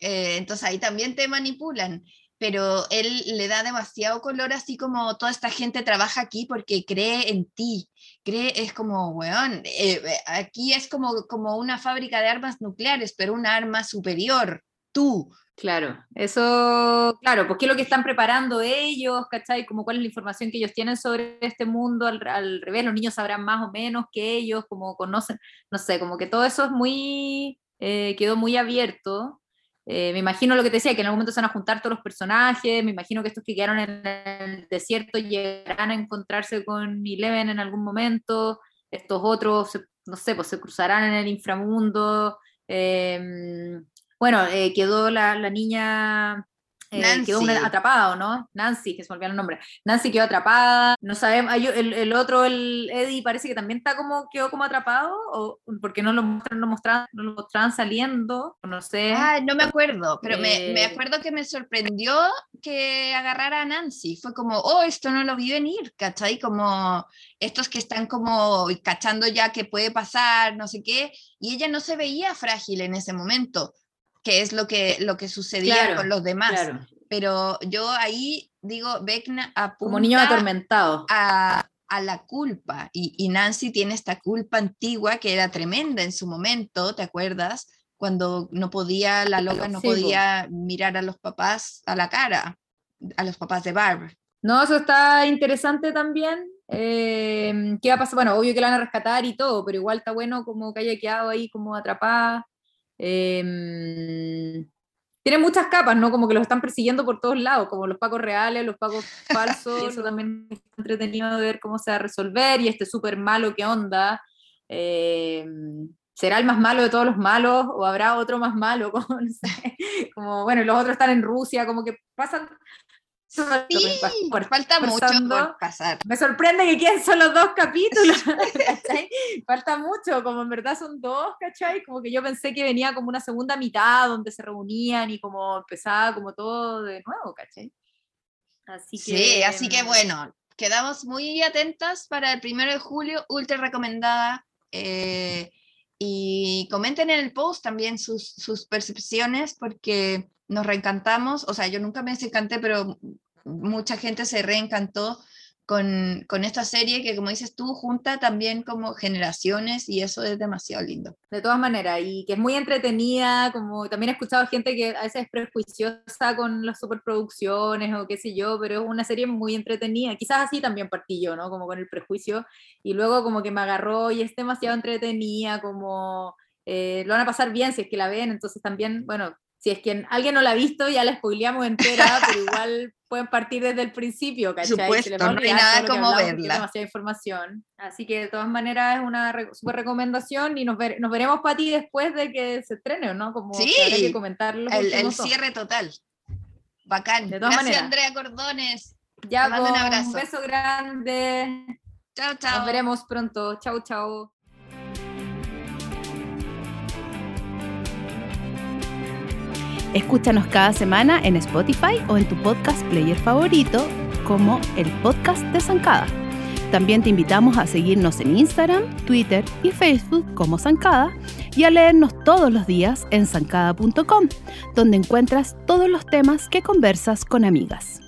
Eh, entonces ahí también te manipulan pero él le da demasiado color, así como toda esta gente trabaja aquí porque cree en ti, cree, es como, weón, eh, eh, aquí es como, como una fábrica de armas nucleares, pero una arma superior, tú. Claro, eso, claro, porque es lo que están preparando ellos, ¿cachai? Como cuál es la información que ellos tienen sobre este mundo, al, revés, los niños sabrán más o menos que ellos, como conocen, no sé, como que todo eso es muy, eh, quedó muy abierto eh, me imagino lo que te decía, que en algún momento se van a juntar todos los personajes, me imagino que estos que quedaron en el desierto llegarán a encontrarse con Eleven en algún momento, estos otros, no sé, pues se cruzarán en el inframundo. Em, bueno, eh, quedó la, la niña eh, quedó atrapada, no? Nancy, que se me olvidó el nombre. Nancy quedó atrapada, no sabemos, el, el, otro, el Eddie, parece que también está como, quedó como atrapado, o porque no lo mostraron, no mostraban, no lo mostraban saliendo, no sé. Ah, no me acuerdo, pero me, me, eh, acuerdo que me sorprendió que agarrara a Nancy, fue como, oh, esto no lo vi venir, ¿cachai? Como estos que están como cachando ya que puede pasar, no sé qué, y ella no se veía frágil en ese momento que es lo que, lo que sucedía con los demás. Pero yo ahí digo, Vecna apunta Como niño atormentado. A, a la culpa. Y, y, Nancy tiene esta culpa antigua que era tremenda en su momento, ¿te acuerdas? Cuando no podía, la loca no podía mirar a los papás a la cara, a los papás de Barb. No, eso está interesante también. Eh, ¿Qué va a pasar? Bueno, obvio que la van a rescatar y todo, pero igual está bueno como que haya quedado ahí como atrapada. Eh, tiene muchas capas, ¿no? Como que los están persiguiendo por todos lados, como los pacos reales, los pacos falsos, eso también es entretenido de ver cómo se va a resolver, y este súper malo, ¿qué onda? Em, ¿Será el más malo de todos los malos o habrá otro más malo? Como, no sé, como bueno, los otros están en Rusia, como que pasan Sí, falta mucho por pasar. Me sorprende que queden solo dos capítulos, Falta mucho, como en verdad son dos, ¿cachai? Como que yo pensé que venía como una segunda mitad donde se reunían y como empezaba como todo de nuevo, ¿cachai? Así que, sí, así que mm, bueno, quedamos muy atentas para el primero de julio, ultra recomendada. Eh, y comenten en el post también sus, sus percepciones porque nos reencantamos, o sea, yo nunca me desencanté, pero mucha gente se reencantó con, con, esta serie que, como dices tú, junta también como generaciones y eso es demasiado lindo. De todas maneras, y que es muy entretenida, como también he escuchado gente que a veces es prejuiciosa con las superproducciones o qué sé yo, pero es una serie muy entretenida. Quizás así también partí yo, ¿no? Como con el prejuicio, y luego como que me agarró y es demasiado entretenida, como... Eh, lo van a pasar bien si es que la ven, entonces también, bueno, si es que alguien no la ha visto, ya la spoileamos entera, pero igual pueden partir desde el principio, ¿cachai? Supuesto, no hay nada como verla. demasiada información. Así que de todas maneras es una súper recomendación y nos, nos veremos para ti después de que se estrene, ¿no? Como sí, que comentarlo. El, el cierre total. Bacán. De todas Gracias, maneras. Andrea Cordones. Ya, Te mando un abrazo. Un beso grande. Chao, chao. Nos veremos pronto. Chao, chao. Escúchanos cada semana en Spotify o en tu podcast player favorito como el podcast de Zancada. También te invitamos a seguirnos en Instagram, Twitter y Facebook como Zancada y a leernos todos los días en zancada.com, donde encuentras todos los temas que conversas con amigas.